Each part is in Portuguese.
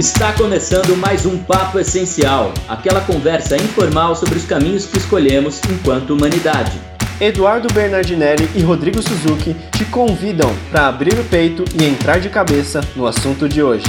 Está começando mais um Papo Essencial, aquela conversa informal sobre os caminhos que escolhemos enquanto humanidade. Eduardo Bernardinelli e Rodrigo Suzuki te convidam para abrir o peito e entrar de cabeça no assunto de hoje.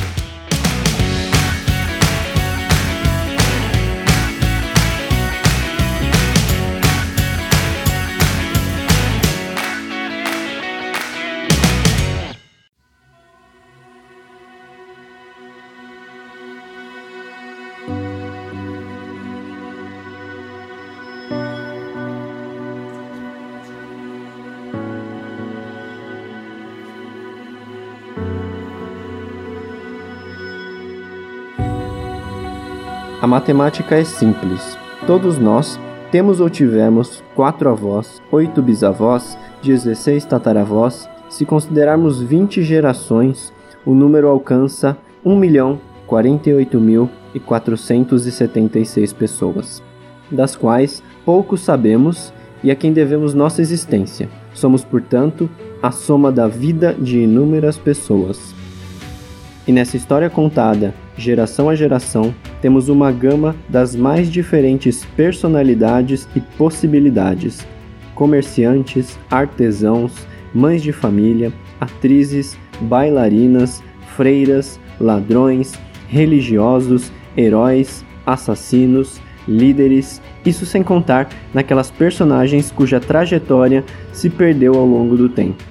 Matemática é simples. Todos nós temos ou tivemos quatro avós, oito bisavós, 16 tataravós. Se considerarmos 20 gerações, o número alcança 1.048.476 pessoas, das quais poucos sabemos e a quem devemos nossa existência. Somos, portanto, a soma da vida de inúmeras pessoas. E nessa história contada, geração a geração, temos uma gama das mais diferentes personalidades e possibilidades: comerciantes, artesãos, mães de família, atrizes, bailarinas, freiras, ladrões, religiosos, heróis, assassinos, líderes, isso sem contar naquelas personagens cuja trajetória se perdeu ao longo do tempo.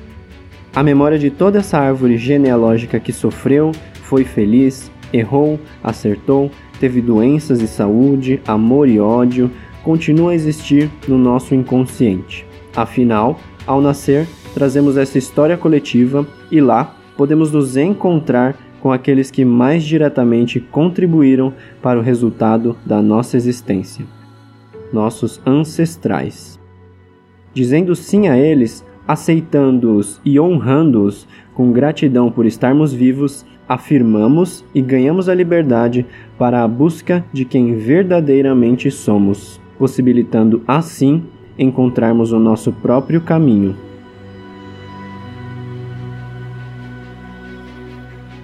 A memória de toda essa árvore genealógica que sofreu, foi feliz, errou, acertou, teve doenças e saúde, amor e ódio, continua a existir no nosso inconsciente. Afinal, ao nascer, trazemos essa história coletiva e lá podemos nos encontrar com aqueles que mais diretamente contribuíram para o resultado da nossa existência, nossos ancestrais. Dizendo sim a eles, aceitando-os e honrando-os com gratidão por estarmos vivos, afirmamos e ganhamos a liberdade para a busca de quem verdadeiramente somos, possibilitando assim encontrarmos o nosso próprio caminho.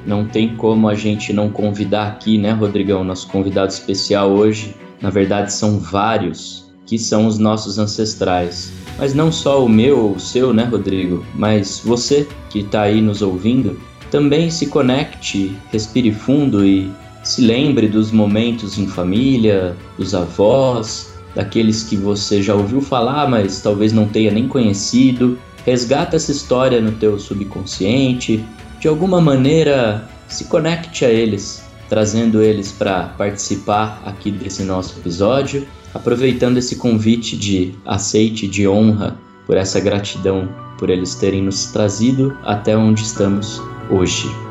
Não tem como a gente não convidar aqui, né, Rodrigão, nosso convidado especial hoje. Na verdade, são vários que são os nossos ancestrais. Mas não só o meu ou o seu, né, Rodrigo? Mas você que está aí nos ouvindo, também se conecte, respire fundo e se lembre dos momentos em família, dos avós, daqueles que você já ouviu falar, mas talvez não tenha nem conhecido. Resgata essa história no teu subconsciente. De alguma maneira, se conecte a eles, trazendo eles para participar aqui desse nosso episódio, aproveitando esse convite de aceite, de honra por essa gratidão, por eles terem nos trazido até onde estamos hoje.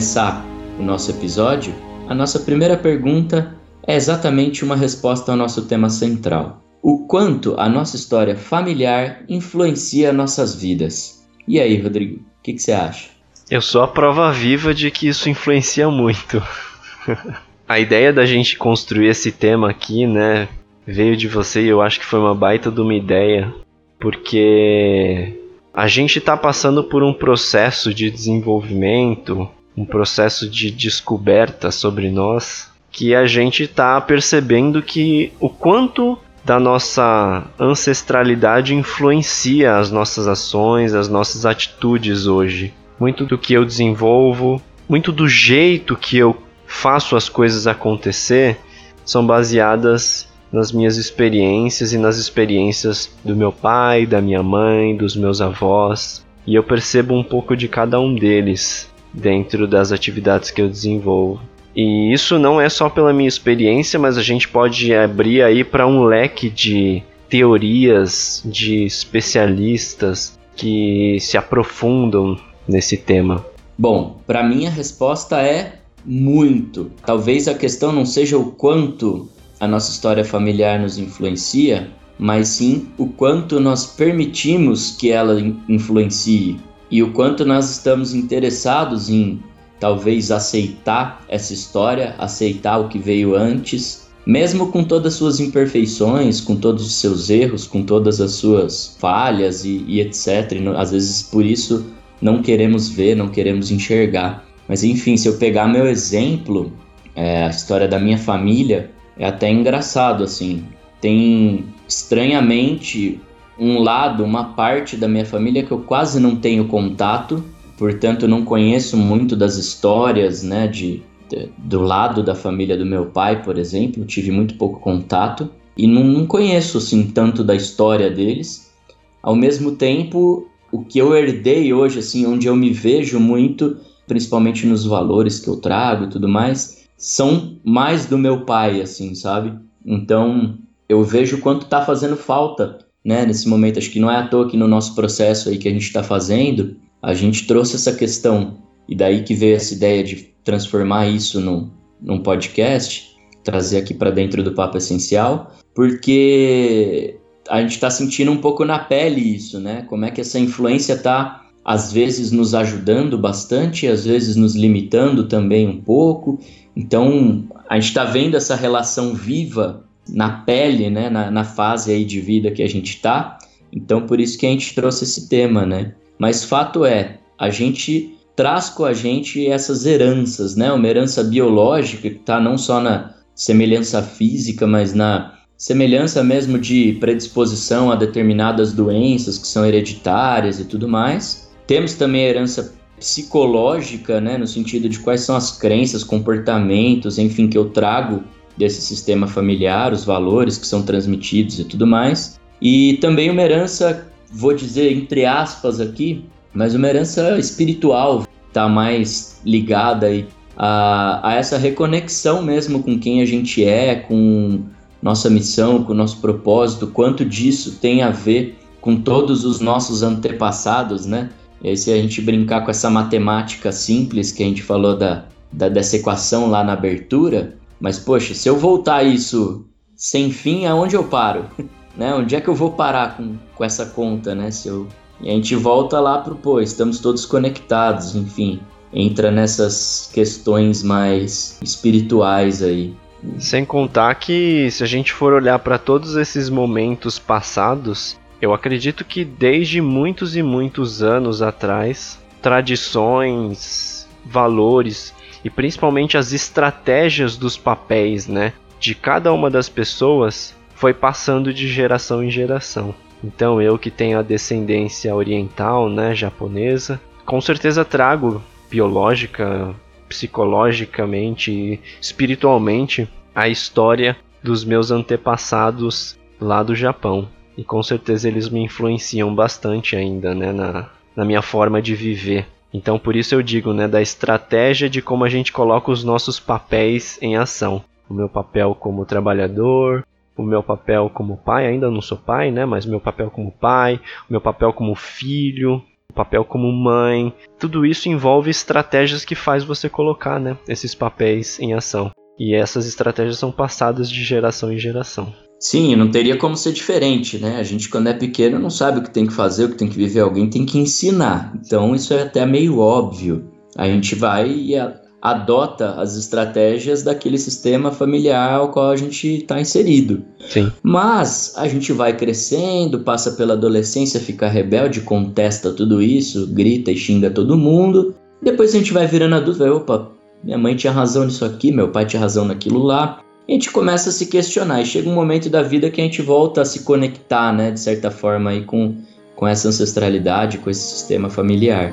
Começar o nosso episódio, a nossa primeira pergunta é exatamente uma resposta ao nosso tema central. O quanto a nossa história familiar influencia nossas vidas. E aí, Rodrigo, o que, que você acha? Eu sou a prova viva de que isso influencia muito. a ideia da gente construir esse tema aqui, né, veio de você e eu acho que foi uma baita de uma ideia, porque a gente está passando por um processo de desenvolvimento, um processo de descoberta sobre nós que a gente está percebendo que o quanto da nossa ancestralidade influencia as nossas ações, as nossas atitudes hoje. Muito do que eu desenvolvo, muito do jeito que eu faço as coisas acontecer são baseadas nas minhas experiências e nas experiências do meu pai, da minha mãe, dos meus avós, e eu percebo um pouco de cada um deles dentro das atividades que eu desenvolvo. E isso não é só pela minha experiência, mas a gente pode abrir aí para um leque de teorias de especialistas que se aprofundam nesse tema. Bom, para mim a resposta é muito. Talvez a questão não seja o quanto a nossa história familiar nos influencia, mas sim o quanto nós permitimos que ela influencie e o quanto nós estamos interessados em talvez aceitar essa história, aceitar o que veio antes, mesmo com todas as suas imperfeições, com todos os seus erros, com todas as suas falhas e, e etc. E, às vezes por isso não queremos ver, não queremos enxergar. Mas enfim, se eu pegar meu exemplo, é, a história da minha família, é até engraçado assim. Tem estranhamente um lado, uma parte da minha família que eu quase não tenho contato, portanto não conheço muito das histórias, né, de, de do lado da família do meu pai, por exemplo, tive muito pouco contato e não, não conheço assim tanto da história deles. Ao mesmo tempo, o que eu herdei hoje, assim, onde eu me vejo muito, principalmente nos valores que eu trago e tudo mais, são mais do meu pai, assim, sabe? Então, eu vejo quanto está fazendo falta, né, nesse momento. Acho que não é à toa que no nosso processo aí que a gente está fazendo, a gente trouxe essa questão. E daí que veio essa ideia de transformar isso num, num podcast, trazer aqui para dentro do Papo Essencial, porque a gente está sentindo um pouco na pele isso, né? Como é que essa influência está às vezes nos ajudando bastante, às vezes nos limitando também um pouco. Então, a gente está vendo essa relação viva na pele, né, na, na fase aí de vida que a gente está. Então, por isso que a gente trouxe esse tema, né? Mas fato é, a gente traz com a gente essas heranças, né? Uma herança biológica que está não só na semelhança física, mas na semelhança mesmo de predisposição a determinadas doenças que são hereditárias e tudo mais. Temos também a herança psicológica, né, no sentido de quais são as crenças, comportamentos, enfim, que eu trago desse sistema familiar, os valores que são transmitidos e tudo mais. E também uma herança, vou dizer entre aspas aqui, mas uma herança espiritual, está mais ligada aí a, a essa reconexão mesmo com quem a gente é, com nossa missão, com o nosso propósito, quanto disso tem a ver com todos os nossos antepassados, né? E aí, se a gente brincar com essa matemática simples que a gente falou da, da dessa equação lá na abertura, mas, poxa, se eu voltar isso sem fim, aonde eu paro? né? Onde é que eu vou parar com, com essa conta, né? Se eu... E a gente volta lá pro, pô, estamos todos conectados, enfim. Entra nessas questões mais espirituais aí. Sem contar que, se a gente for olhar para todos esses momentos passados, eu acredito que desde muitos e muitos anos atrás, tradições, valores e principalmente as estratégias dos papéis, né, de cada uma das pessoas foi passando de geração em geração. Então eu que tenho a descendência oriental, né, japonesa, com certeza trago biológica, psicologicamente e espiritualmente a história dos meus antepassados lá do Japão. E com certeza eles me influenciam bastante ainda, né, na, na minha forma de viver. Então por isso eu digo, né, da estratégia de como a gente coloca os nossos papéis em ação. O meu papel como trabalhador, o meu papel como pai, ainda não sou pai, né, mas meu papel como pai, o meu papel como filho, o papel como mãe. Tudo isso envolve estratégias que faz você colocar, né, esses papéis em ação. E essas estratégias são passadas de geração em geração. Sim, não teria como ser diferente, né? A gente, quando é pequeno, não sabe o que tem que fazer, o que tem que viver, alguém tem que ensinar. Então, isso é até meio óbvio. A gente vai e adota as estratégias daquele sistema familiar ao qual a gente está inserido. Sim. Mas a gente vai crescendo, passa pela adolescência, fica rebelde, contesta tudo isso, grita e xinga todo mundo. Depois a gente vai virando adulto, vai, opa, minha mãe tinha razão nisso aqui, meu pai tinha razão naquilo lá a gente começa a se questionar e chega um momento da vida que a gente volta a se conectar, né, de certa forma, aí com, com essa ancestralidade, com esse sistema familiar.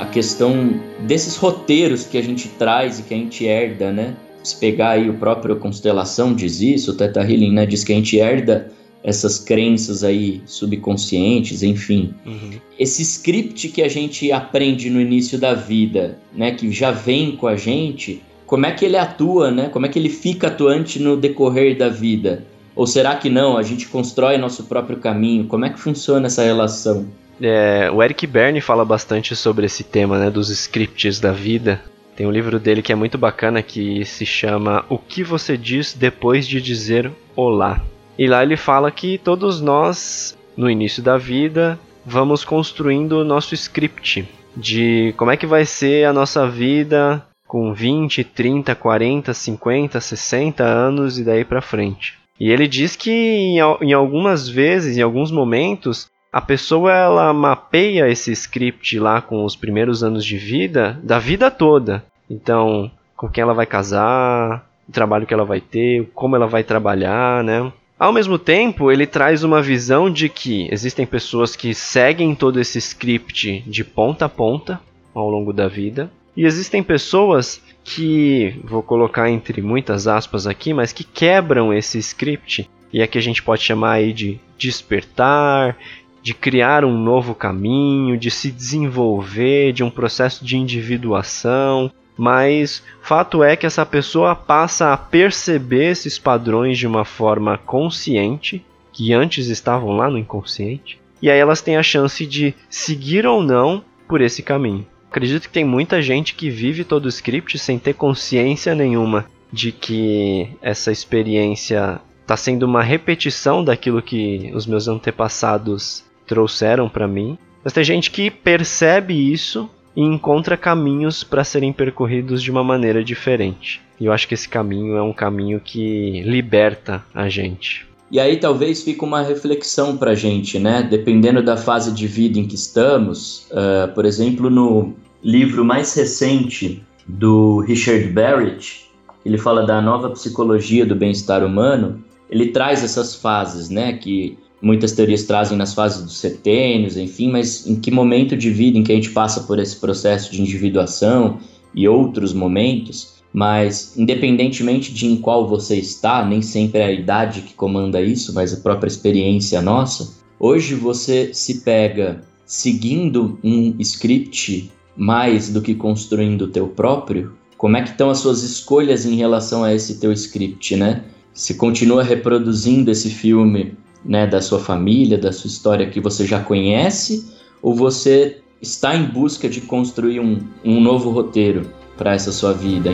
A questão desses roteiros que a gente traz e que a gente herda, né? Se pegar aí o próprio Constelação diz isso, o Teta Healing né, diz que a gente herda essas crenças aí subconscientes, enfim. Uhum. Esse script que a gente aprende no início da vida, né, que já vem com a gente, como é que ele atua, né? Como é que ele fica atuante no decorrer da vida? Ou será que não? A gente constrói nosso próprio caminho? Como é que funciona essa relação? É, o Eric Berne fala bastante sobre esse tema, né, dos scripts da vida. Tem um livro dele que é muito bacana que se chama O que você diz depois de dizer olá. E lá ele fala que todos nós, no início da vida, vamos construindo o nosso script de como é que vai ser a nossa vida com 20, 30, 40, 50, 60 anos e daí para frente. E ele diz que em, em algumas vezes, em alguns momentos, a pessoa ela mapeia esse script lá com os primeiros anos de vida da vida toda. Então, com quem ela vai casar, o trabalho que ela vai ter, como ela vai trabalhar, né? Ao mesmo tempo, ele traz uma visão de que existem pessoas que seguem todo esse script de ponta a ponta ao longo da vida, e existem pessoas que, vou colocar entre muitas aspas aqui, mas que quebram esse script, e aqui a gente pode chamar aí de despertar, de criar um novo caminho, de se desenvolver, de um processo de individuação, mas fato é que essa pessoa passa a perceber esses padrões de uma forma consciente, que antes estavam lá no inconsciente, e aí elas têm a chance de seguir ou não por esse caminho. Acredito que tem muita gente que vive todo o script sem ter consciência nenhuma de que essa experiência está sendo uma repetição daquilo que os meus antepassados trouxeram para mim. Mas tem gente que percebe isso e encontra caminhos para serem percorridos de uma maneira diferente. E eu acho que esse caminho é um caminho que liberta a gente. E aí talvez fique uma reflexão para a gente, né? Dependendo da fase de vida em que estamos, uh, por exemplo, no livro mais recente do Richard Barrett, ele fala da nova psicologia do bem-estar humano, ele traz essas fases, né? Que muitas teorias trazem nas fases dos setênios, enfim, mas em que momento de vida em que a gente passa por esse processo de individuação e outros momentos, mas independentemente de em qual você está, nem sempre é a idade que comanda isso, mas a própria experiência nossa, hoje você se pega seguindo um script mais do que construindo o teu próprio, como é que estão as suas escolhas em relação a esse teu script, né? Se continua reproduzindo esse filme né, da sua família, da sua história que você já conhece, ou você está em busca de construir um, um novo roteiro para essa sua vida?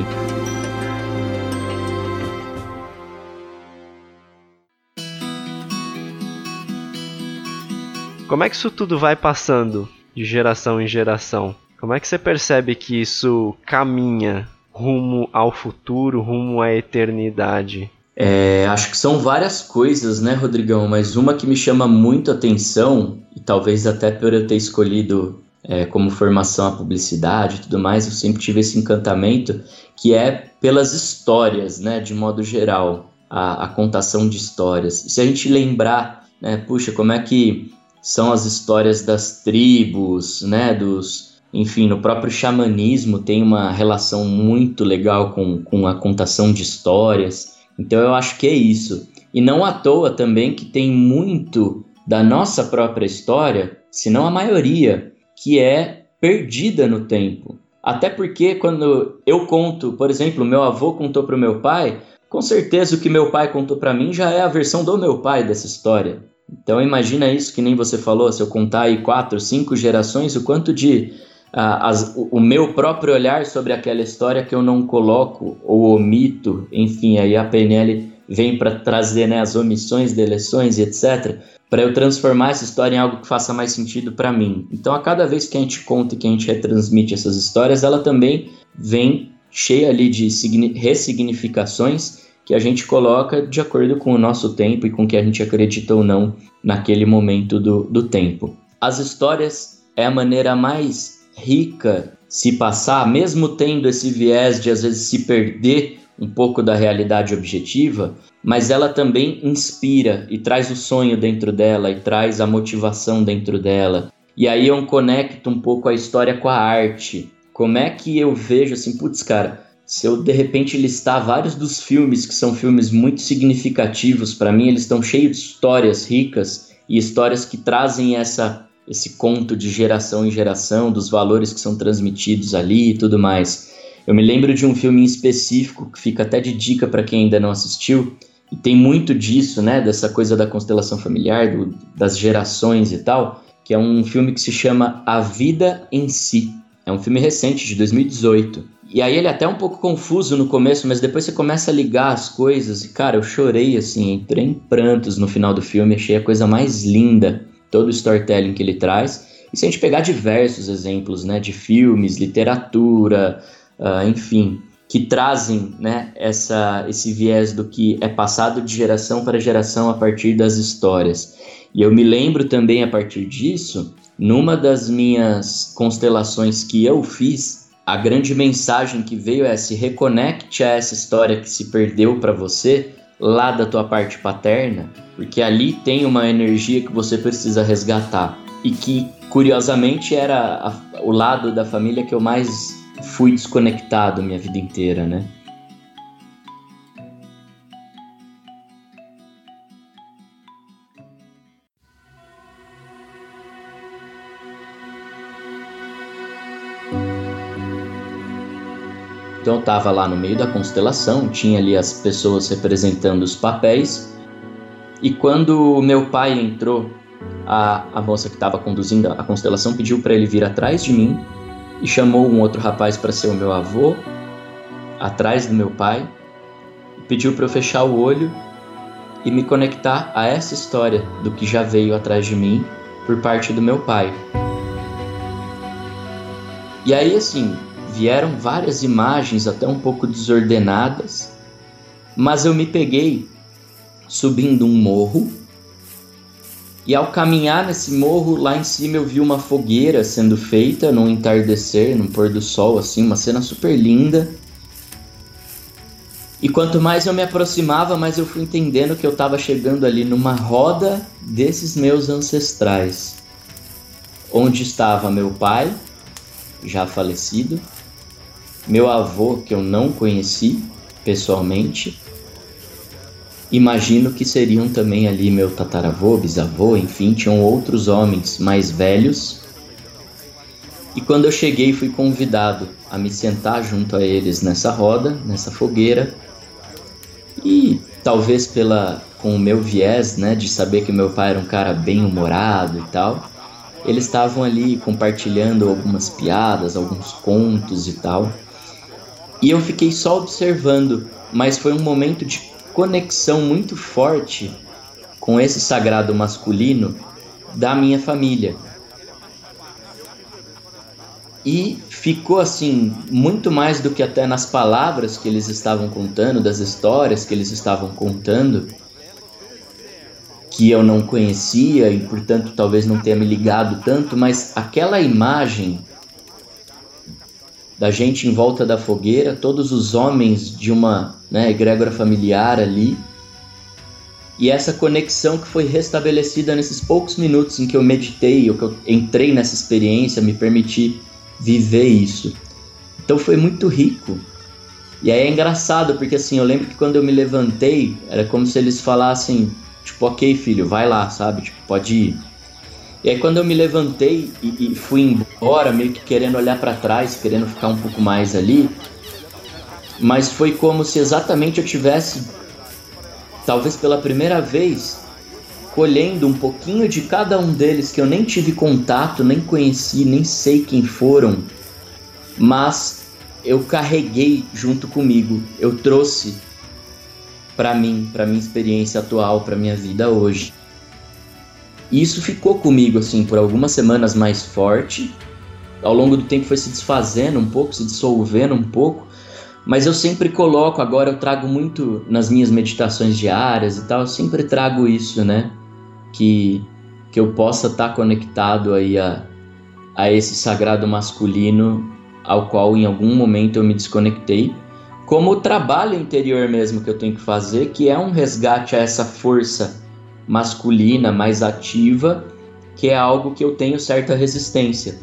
Como é que isso tudo vai passando de geração em geração? Como é que você percebe que isso caminha rumo ao futuro, rumo à eternidade? É, acho que são várias coisas, né, Rodrigão? Mas uma que me chama muito atenção, e talvez até por eu ter escolhido é, como formação a publicidade e tudo mais, eu sempre tive esse encantamento, que é pelas histórias, né, de modo geral, a, a contação de histórias. E se a gente lembrar, né, puxa, como é que são as histórias das tribos, né, dos, enfim, no próprio xamanismo tem uma relação muito legal com, com a contação de histórias. Então eu acho que é isso. E não à toa também que tem muito da nossa própria história, se não a maioria, que é perdida no tempo. Até porque quando eu conto, por exemplo, meu avô contou para o meu pai, com certeza o que meu pai contou para mim já é a versão do meu pai dessa história. Então imagina isso que nem você falou, se eu contar aí quatro, cinco gerações, o quanto de as, o meu próprio olhar sobre aquela história que eu não coloco ou omito, enfim, aí a PNL vem para trazer né, as omissões, deleções e etc, para eu transformar essa história em algo que faça mais sentido para mim. Então, a cada vez que a gente conta e que a gente retransmite essas histórias, ela também vem cheia ali de ressignificações que a gente coloca de acordo com o nosso tempo e com o que a gente acredita ou não naquele momento do, do tempo. As histórias é a maneira mais rica se passar, mesmo tendo esse viés de às vezes se perder um pouco da realidade objetiva, mas ela também inspira e traz o sonho dentro dela e traz a motivação dentro dela. E aí eu conecto um pouco a história com a arte. Como é que eu vejo assim, putz, cara, se eu de repente listar vários dos filmes que são filmes muito significativos para mim, eles estão cheios de histórias ricas e histórias que trazem essa esse conto de geração em geração, dos valores que são transmitidos ali e tudo mais. Eu me lembro de um filme em específico que fica até de dica para quem ainda não assistiu, e tem muito disso, né, dessa coisa da constelação familiar, do, das gerações e tal, que é um filme que se chama A Vida em Si. É um filme recente, de 2018. E aí ele é até um pouco confuso no começo, mas depois você começa a ligar as coisas. E, cara, eu chorei, assim, entrei em prantos no final do filme. Achei a coisa mais linda, todo o storytelling que ele traz. E se a gente pegar diversos exemplos, né, de filmes, literatura, uh, enfim, que trazem né, essa, esse viés do que é passado de geração para geração a partir das histórias. E eu me lembro também a partir disso, numa das minhas constelações que eu fiz, a grande mensagem que veio é se reconecte a essa história que se perdeu para você lá da tua parte paterna, porque ali tem uma energia que você precisa resgatar e que curiosamente era a, o lado da família que eu mais fui desconectado minha vida inteira, né? Então eu estava lá no meio da constelação, tinha ali as pessoas representando os papéis, e quando meu pai entrou, a, a moça que estava conduzindo a constelação pediu para ele vir atrás de mim e chamou um outro rapaz para ser o meu avô, atrás do meu pai, pediu para eu fechar o olho e me conectar a essa história do que já veio atrás de mim por parte do meu pai. E aí, assim, vieram várias imagens, até um pouco desordenadas, mas eu me peguei subindo um morro e ao caminhar nesse morro, lá em cima eu vi uma fogueira sendo feita num entardecer, num pôr do sol, assim, uma cena super linda. E quanto mais eu me aproximava, mais eu fui entendendo que eu estava chegando ali numa roda desses meus ancestrais, onde estava meu pai, já falecido, meu avô, que eu não conheci pessoalmente, Imagino que seriam também ali meu tataravô, bisavô, enfim, tinham outros homens mais velhos. E quando eu cheguei, fui convidado a me sentar junto a eles nessa roda, nessa fogueira. E talvez pela com o meu viés, né, de saber que meu pai era um cara bem humorado e tal, eles estavam ali compartilhando algumas piadas, alguns contos e tal. E eu fiquei só observando, mas foi um momento de conexão muito forte com esse sagrado masculino da minha família. E ficou assim, muito mais do que até nas palavras que eles estavam contando, das histórias que eles estavam contando, que eu não conhecia e portanto talvez não tenha me ligado tanto, mas aquela imagem da gente em volta da fogueira, todos os homens de uma né, egrégora familiar ali. E essa conexão que foi restabelecida nesses poucos minutos em que eu meditei, ou que eu entrei nessa experiência, me permiti viver isso. Então foi muito rico. E aí é engraçado, porque assim, eu lembro que quando eu me levantei, era como se eles falassem, tipo, ok, filho, vai lá, sabe? Tipo, pode ir. E aí quando eu me levantei e, e fui embora, meio que querendo olhar para trás, querendo ficar um pouco mais ali, mas foi como se exatamente eu tivesse, talvez pela primeira vez, colhendo um pouquinho de cada um deles que eu nem tive contato, nem conheci, nem sei quem foram, mas eu carreguei junto comigo, eu trouxe para mim, para minha experiência atual, para minha vida hoje. E isso ficou comigo assim por algumas semanas mais forte. Ao longo do tempo foi se desfazendo um pouco, se dissolvendo um pouco, mas eu sempre coloco, agora eu trago muito nas minhas meditações diárias e tal, eu sempre trago isso, né? Que que eu possa estar tá conectado aí a, a esse sagrado masculino ao qual em algum momento eu me desconectei, como o trabalho interior mesmo que eu tenho que fazer, que é um resgate a essa força masculina, mais ativa, que é algo que eu tenho certa resistência.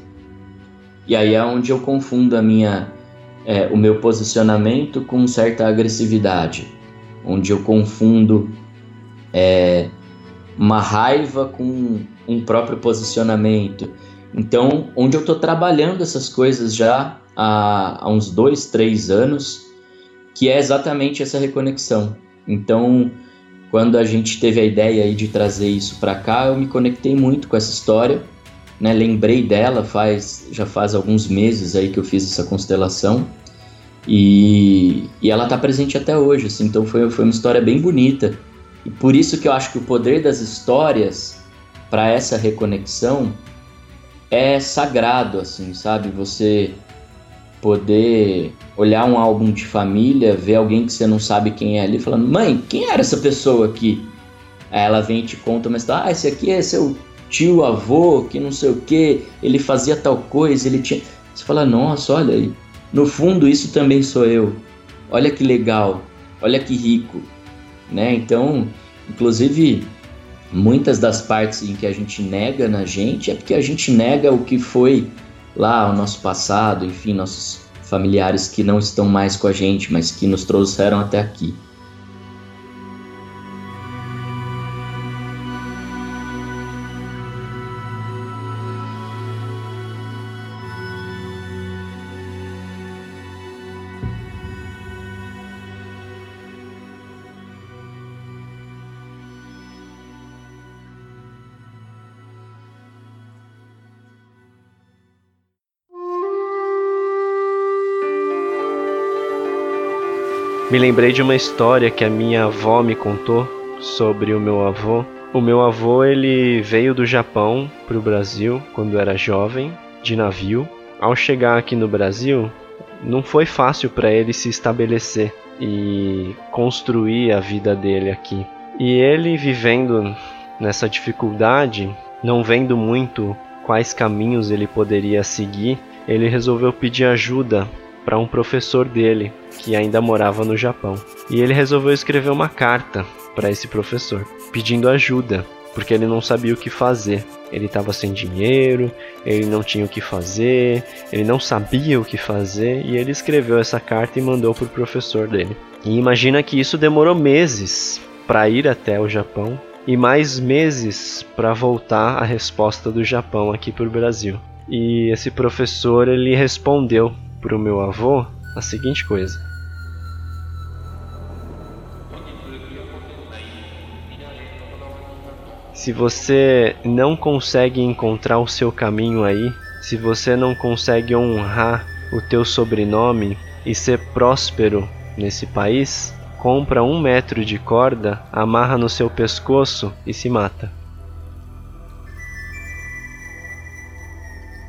E aí é onde eu confundo a minha, é, o meu posicionamento com certa agressividade, onde eu confundo é, uma raiva com um próprio posicionamento. Então, onde eu estou trabalhando essas coisas já há, há uns dois, três anos, que é exatamente essa reconexão. Então, quando a gente teve a ideia aí de trazer isso para cá, eu me conectei muito com essa história né, lembrei dela faz já faz alguns meses aí que eu fiz essa constelação. E, e ela está presente até hoje, assim, então foi, foi uma história bem bonita. E por isso que eu acho que o poder das histórias para essa reconexão é sagrado, assim, sabe? Você poder olhar um álbum de família, ver alguém que você não sabe quem é ali, falando, mãe, quem era essa pessoa aqui? Aí ela vem e te conta uma história, ah, esse aqui é seu tio, avô, que não sei o que, ele fazia tal coisa, ele tinha. Você fala, nossa, olha aí, no fundo isso também sou eu. Olha que legal, olha que rico, né? Então, inclusive, muitas das partes em que a gente nega na gente é porque a gente nega o que foi lá, o nosso passado, enfim, nossos familiares que não estão mais com a gente, mas que nos trouxeram até aqui. Me lembrei de uma história que a minha avó me contou sobre o meu avô. O meu avô ele veio do Japão para o Brasil quando era jovem, de navio. Ao chegar aqui no Brasil, não foi fácil para ele se estabelecer e construir a vida dele aqui. E ele vivendo nessa dificuldade, não vendo muito quais caminhos ele poderia seguir, ele resolveu pedir ajuda para um professor dele, que ainda morava no Japão. E ele resolveu escrever uma carta para esse professor, pedindo ajuda, porque ele não sabia o que fazer. Ele estava sem dinheiro, ele não tinha o que fazer, ele não sabia o que fazer, e ele escreveu essa carta e mandou para o professor dele. E imagina que isso demorou meses para ir até o Japão e mais meses para voltar a resposta do Japão aqui para o Brasil. E esse professor ele respondeu para o meu avô a seguinte coisa: Se você não consegue encontrar o seu caminho aí, se você não consegue honrar o teu sobrenome e ser próspero nesse país, compra um metro de corda, amarra no seu pescoço e se mata.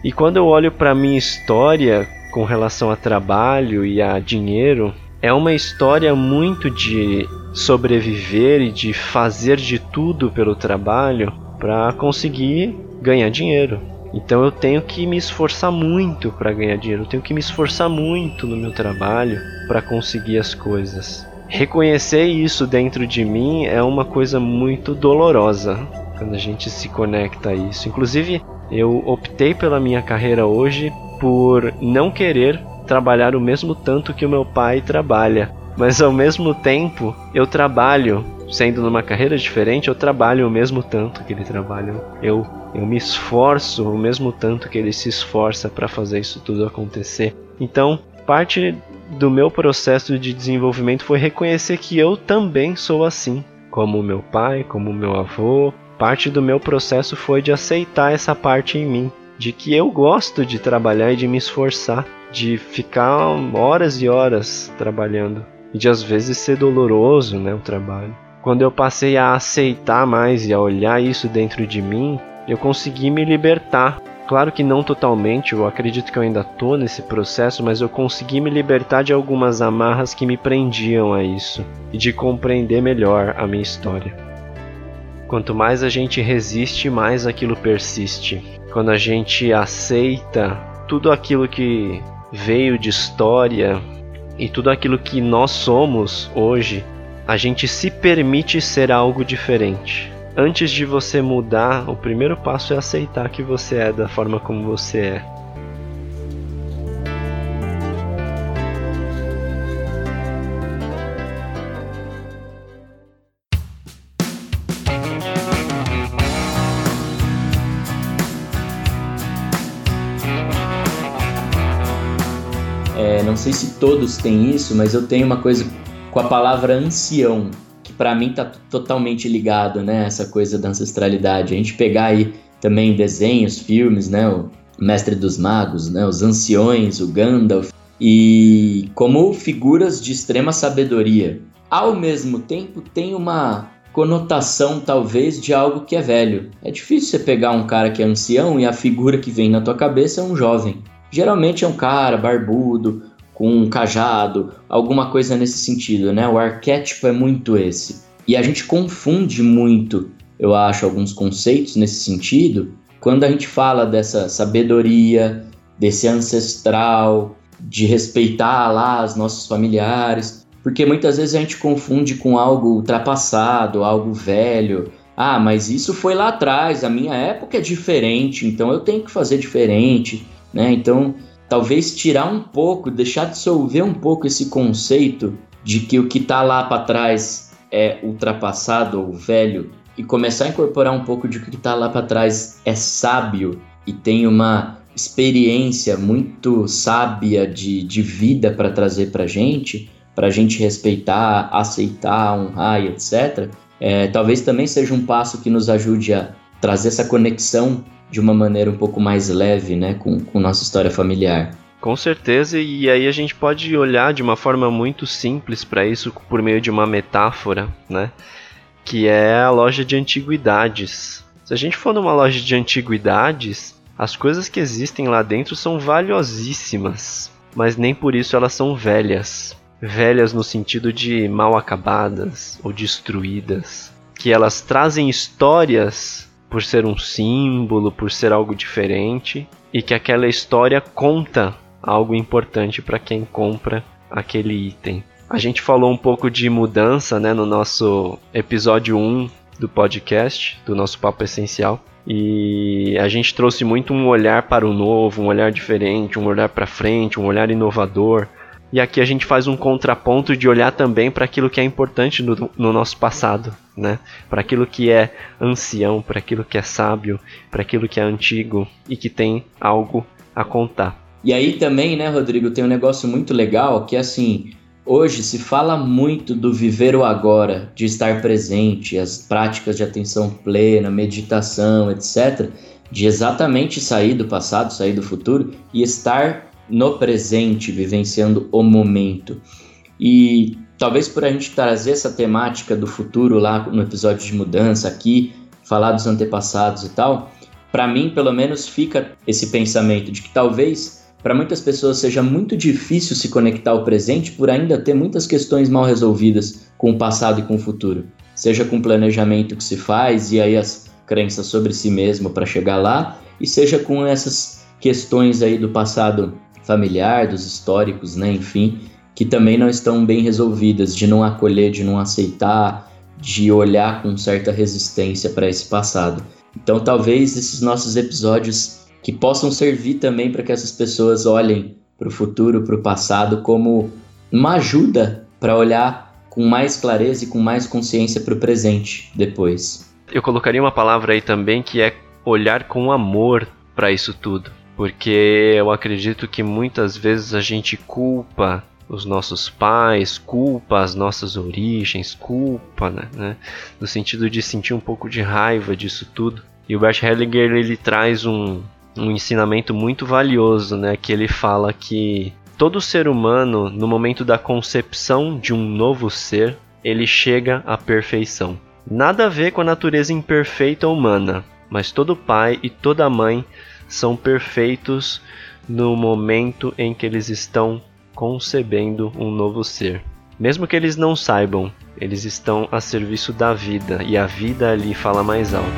E quando eu olho para minha história com relação a trabalho e a dinheiro, é uma história muito de sobreviver e de fazer de tudo pelo trabalho para conseguir ganhar dinheiro. Então eu tenho que me esforçar muito para ganhar dinheiro, eu tenho que me esforçar muito no meu trabalho para conseguir as coisas. Reconhecer isso dentro de mim é uma coisa muito dolorosa quando a gente se conecta a isso. Inclusive, eu optei pela minha carreira hoje por não querer trabalhar o mesmo tanto que o meu pai trabalha. Mas ao mesmo tempo, eu trabalho, sendo numa carreira diferente, eu trabalho o mesmo tanto que ele trabalha. Eu, eu me esforço o mesmo tanto que ele se esforça para fazer isso tudo acontecer. Então, parte do meu processo de desenvolvimento foi reconhecer que eu também sou assim, como meu pai, como meu avô. Parte do meu processo foi de aceitar essa parte em mim de que eu gosto de trabalhar e de me esforçar, de ficar horas e horas trabalhando e de às vezes ser doloroso, né, o trabalho. Quando eu passei a aceitar mais e a olhar isso dentro de mim, eu consegui me libertar. Claro que não totalmente, eu acredito que eu ainda estou nesse processo, mas eu consegui me libertar de algumas amarras que me prendiam a isso e de compreender melhor a minha história. Quanto mais a gente resiste, mais aquilo persiste quando a gente aceita tudo aquilo que veio de história e tudo aquilo que nós somos hoje, a gente se permite ser algo diferente. Antes de você mudar, o primeiro passo é aceitar que você é da forma como você é. Sei se todos têm isso, mas eu tenho uma coisa com a palavra ancião, que para mim tá totalmente ligado, né? Essa coisa da ancestralidade. A gente pegar aí também desenhos, filmes, né? O Mestre dos Magos, né? Os Anciões, o Gandalf, e como figuras de extrema sabedoria. Ao mesmo tempo, tem uma conotação talvez de algo que é velho. É difícil você pegar um cara que é ancião e a figura que vem na tua cabeça é um jovem. Geralmente é um cara barbudo, com um cajado, alguma coisa nesse sentido, né? O arquétipo é muito esse. E a gente confunde muito, eu acho, alguns conceitos nesse sentido, quando a gente fala dessa sabedoria, desse ancestral, de respeitar lá os nossos familiares, porque muitas vezes a gente confunde com algo ultrapassado, algo velho. Ah, mas isso foi lá atrás, a minha época é diferente, então eu tenho que fazer diferente, né? Então, talvez tirar um pouco, deixar dissolver um pouco esse conceito de que o que está lá para trás é ultrapassado ou velho e começar a incorporar um pouco de que o que está lá para trás é sábio e tem uma experiência muito sábia de, de vida para trazer para gente, para a gente respeitar, aceitar, honrar e etc. É, talvez também seja um passo que nos ajude a trazer essa conexão de uma maneira um pouco mais leve, né, com, com nossa história familiar. Com certeza, e aí a gente pode olhar de uma forma muito simples para isso por meio de uma metáfora, né? Que é a loja de antiguidades. Se a gente for numa loja de antiguidades, as coisas que existem lá dentro são valiosíssimas, mas nem por isso elas são velhas. Velhas no sentido de mal acabadas ou destruídas. Que elas trazem histórias por ser um símbolo, por ser algo diferente, e que aquela história conta algo importante para quem compra aquele item. A gente falou um pouco de mudança né, no nosso episódio 1 do podcast, do nosso Papo Essencial. E a gente trouxe muito um olhar para o novo, um olhar diferente, um olhar para frente, um olhar inovador, e aqui a gente faz um contraponto de olhar também para aquilo que é importante no, no nosso passado, né? Para aquilo que é ancião, para aquilo que é sábio, para aquilo que é antigo e que tem algo a contar. E aí também, né, Rodrigo, tem um negócio muito legal que é assim, hoje se fala muito do viver o agora, de estar presente, as práticas de atenção plena, meditação, etc, de exatamente sair do passado, sair do futuro e estar no presente, vivenciando o momento. E talvez por a gente trazer essa temática do futuro lá no episódio de mudança aqui, falar dos antepassados e tal, para mim pelo menos fica esse pensamento de que talvez para muitas pessoas seja muito difícil se conectar ao presente por ainda ter muitas questões mal resolvidas com o passado e com o futuro. Seja com o planejamento que se faz e aí as crenças sobre si mesmo para chegar lá, e seja com essas questões aí do passado familiar, dos históricos, né, enfim, que também não estão bem resolvidas, de não acolher, de não aceitar, de olhar com certa resistência para esse passado. Então, talvez esses nossos episódios que possam servir também para que essas pessoas olhem para o futuro, para o passado, como uma ajuda para olhar com mais clareza e com mais consciência para o presente depois. Eu colocaria uma palavra aí também que é olhar com amor para isso tudo porque eu acredito que muitas vezes a gente culpa os nossos pais, culpa as nossas origens, culpa, né, né, no sentido de sentir um pouco de raiva disso tudo. E o Bert Hellinger ele traz um, um ensinamento muito valioso, né, que ele fala que todo ser humano, no momento da concepção de um novo ser, ele chega à perfeição. Nada a ver com a natureza imperfeita humana, mas todo pai e toda mãe são perfeitos no momento em que eles estão concebendo um novo ser. Mesmo que eles não saibam, eles estão a serviço da vida e a vida ali fala mais alto.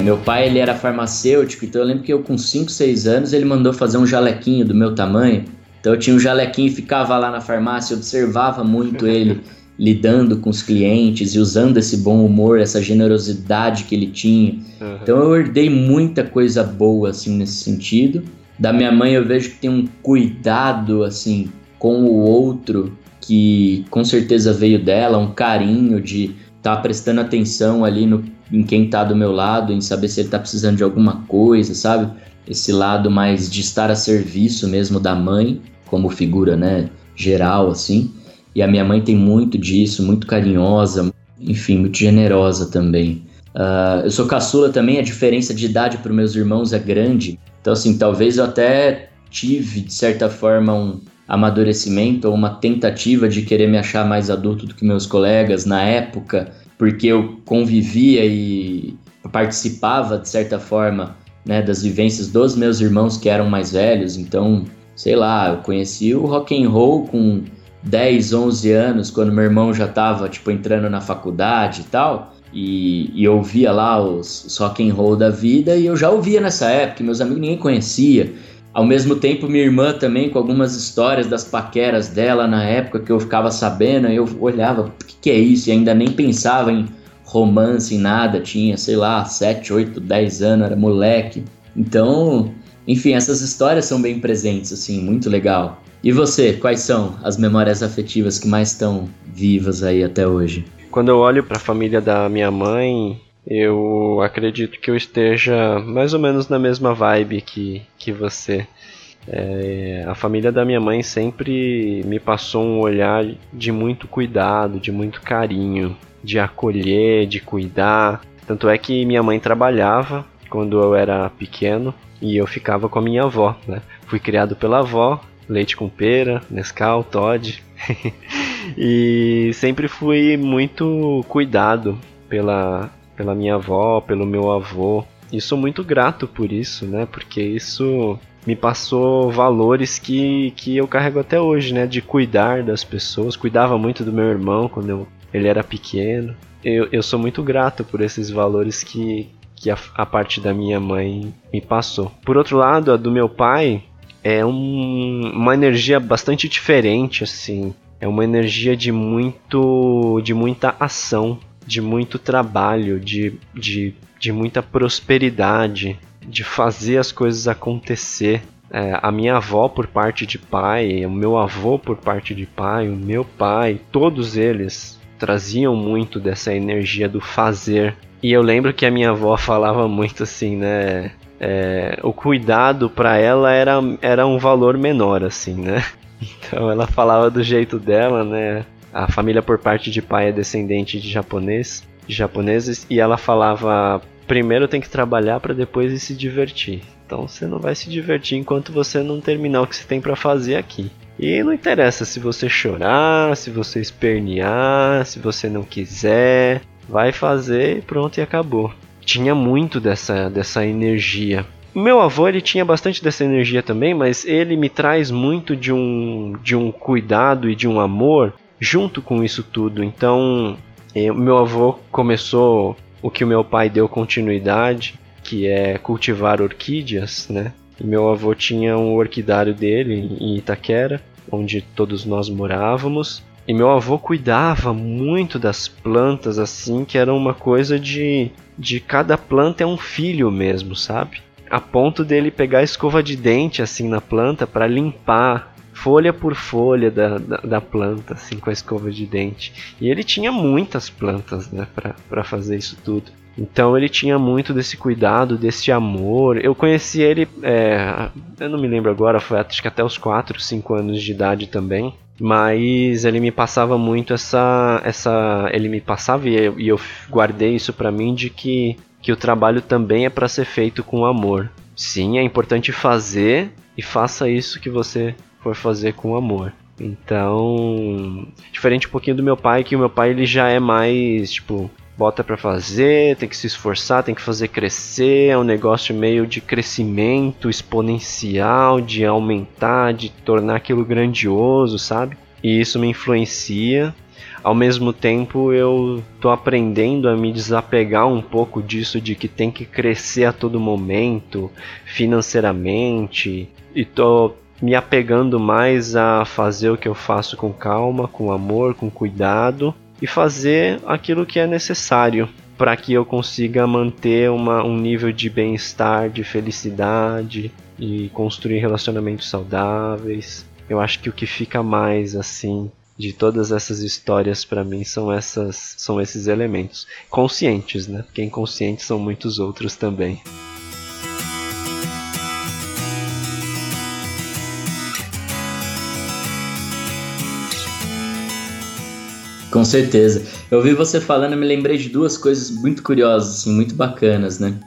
Meu pai ele era farmacêutico, então eu lembro que eu com 5, 6 anos ele mandou fazer um jalequinho do meu tamanho então eu tinha um jalequinho e ficava lá na farmácia, observava muito ele lidando com os clientes e usando esse bom humor, essa generosidade que ele tinha. Uhum. Então eu herdei muita coisa boa assim nesse sentido. Da minha mãe eu vejo que tem um cuidado assim com o outro que com certeza veio dela, um carinho de estar tá prestando atenção ali no, em quem está do meu lado, em saber se ele está precisando de alguma coisa, sabe? Esse lado mais de estar a serviço mesmo da mãe. Como figura, né, geral assim. E a minha mãe tem muito disso, muito carinhosa, enfim, muito generosa também. Uh, eu sou caçula também, a diferença de idade para meus irmãos é grande. Então, assim, talvez eu até tive, de certa forma, um amadurecimento ou uma tentativa de querer me achar mais adulto do que meus colegas na época, porque eu convivia e participava, de certa forma, né, das vivências dos meus irmãos que eram mais velhos. Então, sei lá, eu conheci o rock and roll com 10, 11 anos, quando meu irmão já estava tipo entrando na faculdade e tal. E, e eu ouvia lá os, os rock and roll da vida e eu já ouvia nessa época, meus amigos ninguém conhecia. Ao mesmo tempo, minha irmã também, com algumas histórias das paqueras dela na época que eu ficava sabendo, eu olhava, o que, que é isso? E ainda nem pensava em romance, em nada, tinha, sei lá, 7, 8, 10 anos, era moleque. Então, enfim, essas histórias são bem presentes, assim, muito legal. E você, quais são as memórias afetivas que mais estão vivas aí até hoje? Quando eu olho para a família da minha mãe, eu acredito que eu esteja mais ou menos na mesma vibe que, que você. É, a família da minha mãe sempre me passou um olhar de muito cuidado, de muito carinho, de acolher, de cuidar. Tanto é que minha mãe trabalhava quando eu era pequeno e eu ficava com a minha avó. Né? Fui criado pela avó, leite com pera, Nescau, Todd. e sempre fui muito cuidado pela, pela minha avó, pelo meu avô. E sou muito grato por isso, né? Porque isso me passou valores que, que eu carrego até hoje, né? De cuidar das pessoas. Cuidava muito do meu irmão quando eu, ele era pequeno. Eu, eu sou muito grato por esses valores que, que a, a parte da minha mãe me passou. Por outro lado, a do meu pai, é um, uma energia bastante diferente, assim. É uma energia de muito, de muita ação, de muito trabalho, de, de, de muita prosperidade, de fazer as coisas acontecer. É, a minha avó por parte de pai, o meu avô por parte de pai, o meu pai, todos eles traziam muito dessa energia do fazer. E eu lembro que a minha avó falava muito assim, né? é, o cuidado para ela era, era um valor menor, assim, né? Então ela falava do jeito dela, né? A família por parte de pai é descendente de japonês, de japoneses, e ela falava: primeiro tem que trabalhar para depois se divertir. Então você não vai se divertir enquanto você não terminar o que você tem para fazer aqui. E não interessa se você chorar, se você espernear, se você não quiser, vai fazer pronto e acabou tinha muito dessa, dessa energia. Meu avô ele tinha bastante dessa energia também, mas ele me traz muito de um, de um cuidado e de um amor junto com isso tudo. Então, eh, meu avô começou o que o meu pai deu continuidade, que é cultivar orquídeas, né? Meu avô tinha um orquidário dele em Itaquera, onde todos nós morávamos. E meu avô cuidava muito das plantas, assim, que era uma coisa de. de cada planta é um filho mesmo, sabe? A ponto dele pegar a escova de dente, assim, na planta para limpar folha por folha da, da, da, planta, assim, com a escova de dente. E ele tinha muitas plantas, né, para fazer isso tudo. Então ele tinha muito desse cuidado, desse amor. Eu conheci ele, é, eu não me lembro agora, foi acho que até os 4, 5 anos de idade também mas ele me passava muito essa essa ele me passava e eu, e eu guardei isso para mim de que que o trabalho também é para ser feito com amor. Sim, é importante fazer e faça isso que você for fazer com amor. Então, diferente um pouquinho do meu pai, que o meu pai ele já é mais, tipo, bota para fazer, tem que se esforçar, tem que fazer crescer, é um negócio meio de crescimento exponencial, de aumentar, de tornar aquilo grandioso, sabe? E isso me influencia. Ao mesmo tempo, eu tô aprendendo a me desapegar um pouco disso de que tem que crescer a todo momento, financeiramente, e tô me apegando mais a fazer o que eu faço com calma, com amor, com cuidado e fazer aquilo que é necessário para que eu consiga manter uma, um nível de bem-estar, de felicidade e construir relacionamentos saudáveis. Eu acho que o que fica mais assim de todas essas histórias para mim são essas são esses elementos conscientes, né? Porque inconscientes são muitos outros também. Com certeza. Eu ouvi você falando e me lembrei de duas coisas muito curiosas, assim, muito bacanas, né?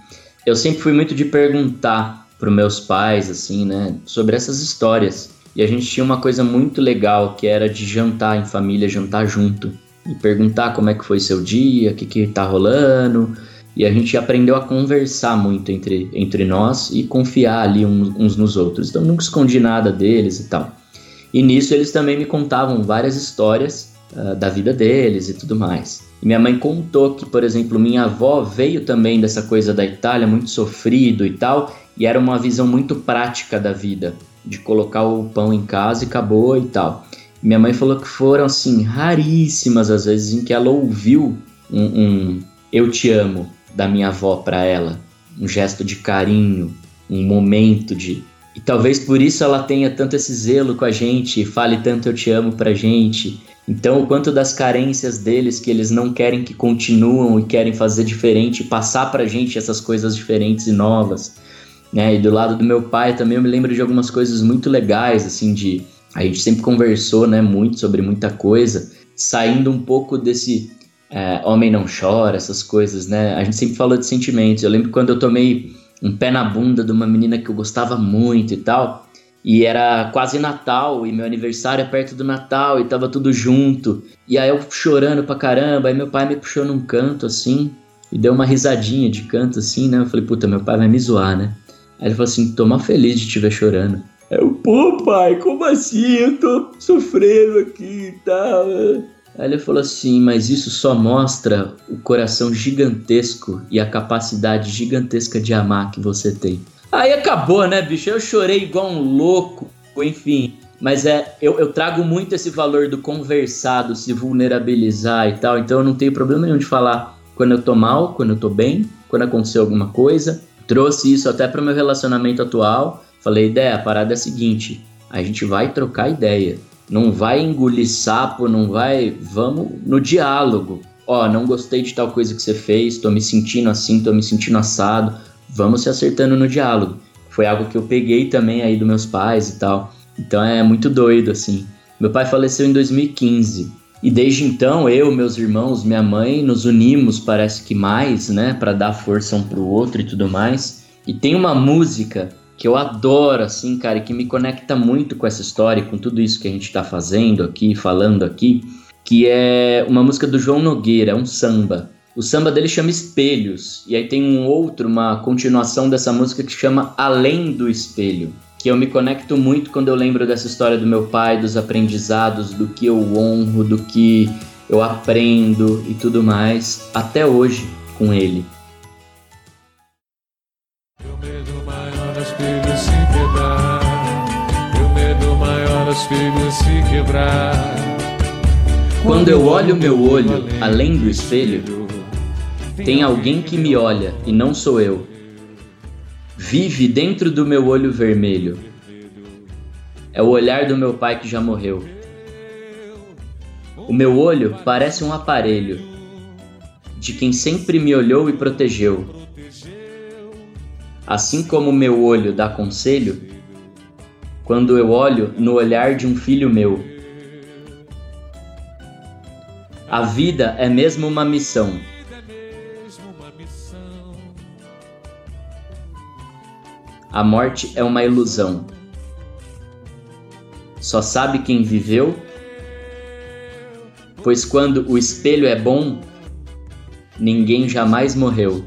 Eu sempre fui muito de perguntar para meus pais, assim, né, sobre essas histórias. E a gente tinha uma coisa muito legal que era de jantar em família, jantar junto. E perguntar como é que foi seu dia, o que, que tá rolando. E a gente aprendeu a conversar muito entre, entre nós e confiar ali uns, nos outros. Então nunca escondi nada deles e tal. E nisso eles também me contavam várias histórias uh, da vida deles e tudo mais. E minha mãe contou que, por exemplo, minha avó veio também dessa coisa da Itália, muito sofrido e tal, e era uma visão muito prática da vida, de colocar o pão em casa e acabou e tal. Minha mãe falou que foram assim raríssimas as vezes em que ela ouviu um, um eu te amo da minha avó para ela, um gesto de carinho, um momento de e talvez por isso ela tenha tanto esse zelo com a gente fale tanto eu te amo pra gente. Então, o quanto das carências deles que eles não querem que continuam e querem fazer diferente, passar pra gente essas coisas diferentes e novas. Né? E do lado do meu pai também eu me lembro de algumas coisas muito legais, assim, de. A gente sempre conversou, né, muito sobre muita coisa, saindo um pouco desse é, homem não chora, essas coisas, né? A gente sempre falou de sentimentos. Eu lembro quando eu tomei um pé na bunda de uma menina que eu gostava muito e tal. E era quase Natal, e meu aniversário é perto do Natal, e tava tudo junto. E aí eu chorando pra caramba, aí meu pai me puxou num canto assim, e deu uma risadinha de canto assim, né? Eu falei, puta, meu pai vai me zoar, né? Aí ele falou assim: tô feliz de te ver chorando. Eu, pô, pai, como assim? Eu tô sofrendo aqui e tal. Aí ele falou assim: Mas isso só mostra o coração gigantesco e a capacidade gigantesca de amar que você tem. Aí acabou, né, bicho? Eu chorei igual um louco, enfim. Mas é, eu, eu trago muito esse valor do conversado, se vulnerabilizar e tal. Então eu não tenho problema nenhum de falar quando eu tô mal, quando eu tô bem, quando aconteceu alguma coisa. Trouxe isso até para meu relacionamento atual. Falei, ideia, a parada é a seguinte: a gente vai trocar ideia. Não vai engolir sapo, não vai. Vamos no diálogo. Ó, não gostei de tal coisa que você fez, tô me sentindo assim, tô me sentindo assado. Vamos se acertando no diálogo. Foi algo que eu peguei também aí dos meus pais e tal. Então é muito doido assim. Meu pai faleceu em 2015. E desde então, eu, meus irmãos, minha mãe, nos unimos, parece que mais, né, para dar força um pro outro e tudo mais. E tem uma música que eu adoro, assim, cara, e que me conecta muito com essa história, com tudo isso que a gente tá fazendo aqui, falando aqui, que é uma música do João Nogueira, é um samba. O samba dele chama Espelhos, e aí tem um outro, uma continuação dessa música que chama Além do Espelho, que eu me conecto muito quando eu lembro dessa história do meu pai, dos aprendizados, do que eu honro, do que eu aprendo e tudo mais, até hoje com ele. se quebrar. Quando eu olho meu olho além do espelho, tem alguém que me olha e não sou eu. Vive dentro do meu olho vermelho. É o olhar do meu pai que já morreu. O meu olho parece um aparelho de quem sempre me olhou e protegeu. Assim como o meu olho dá conselho, quando eu olho no olhar de um filho meu. A vida é mesmo uma missão. A morte é uma ilusão. Só sabe quem viveu, pois quando o espelho é bom, ninguém jamais morreu.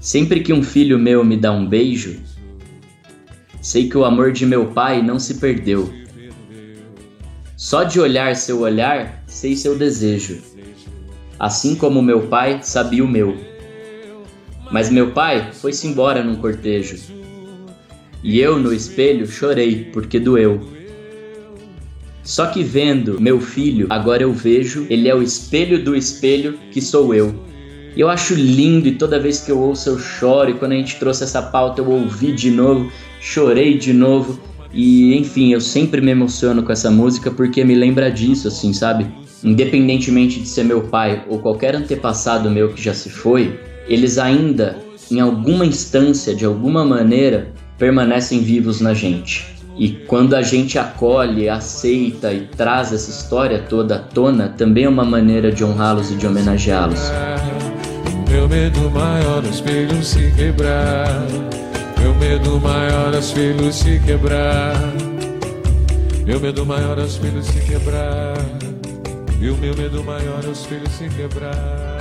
Sempre que um filho meu me dá um beijo, Sei que o amor de meu pai não se perdeu. Só de olhar seu olhar, sei seu desejo. Assim como meu pai sabia o meu. Mas meu pai foi-se embora num cortejo. E eu no espelho chorei porque doeu. Só que vendo meu filho, agora eu vejo, ele é o espelho do espelho que sou eu. E eu acho lindo e toda vez que eu ouço eu choro. E quando a gente trouxe essa pauta eu ouvi de novo chorei de novo. E enfim, eu sempre me emociono com essa música porque me lembra disso, assim, sabe? Independentemente de ser meu pai ou qualquer antepassado meu que já se foi, eles ainda, em alguma instância, de alguma maneira, permanecem vivos na gente. E quando a gente acolhe, aceita e traz essa história toda à tona, também é uma maneira de honrá-los e de homenageá-los. Meu medo maior, os filhos se quebrar. Meu medo maior, os filhos se quebrar. Meu medo maior, os filhos se quebrar. E o meu medo maior, os filhos se quebrar.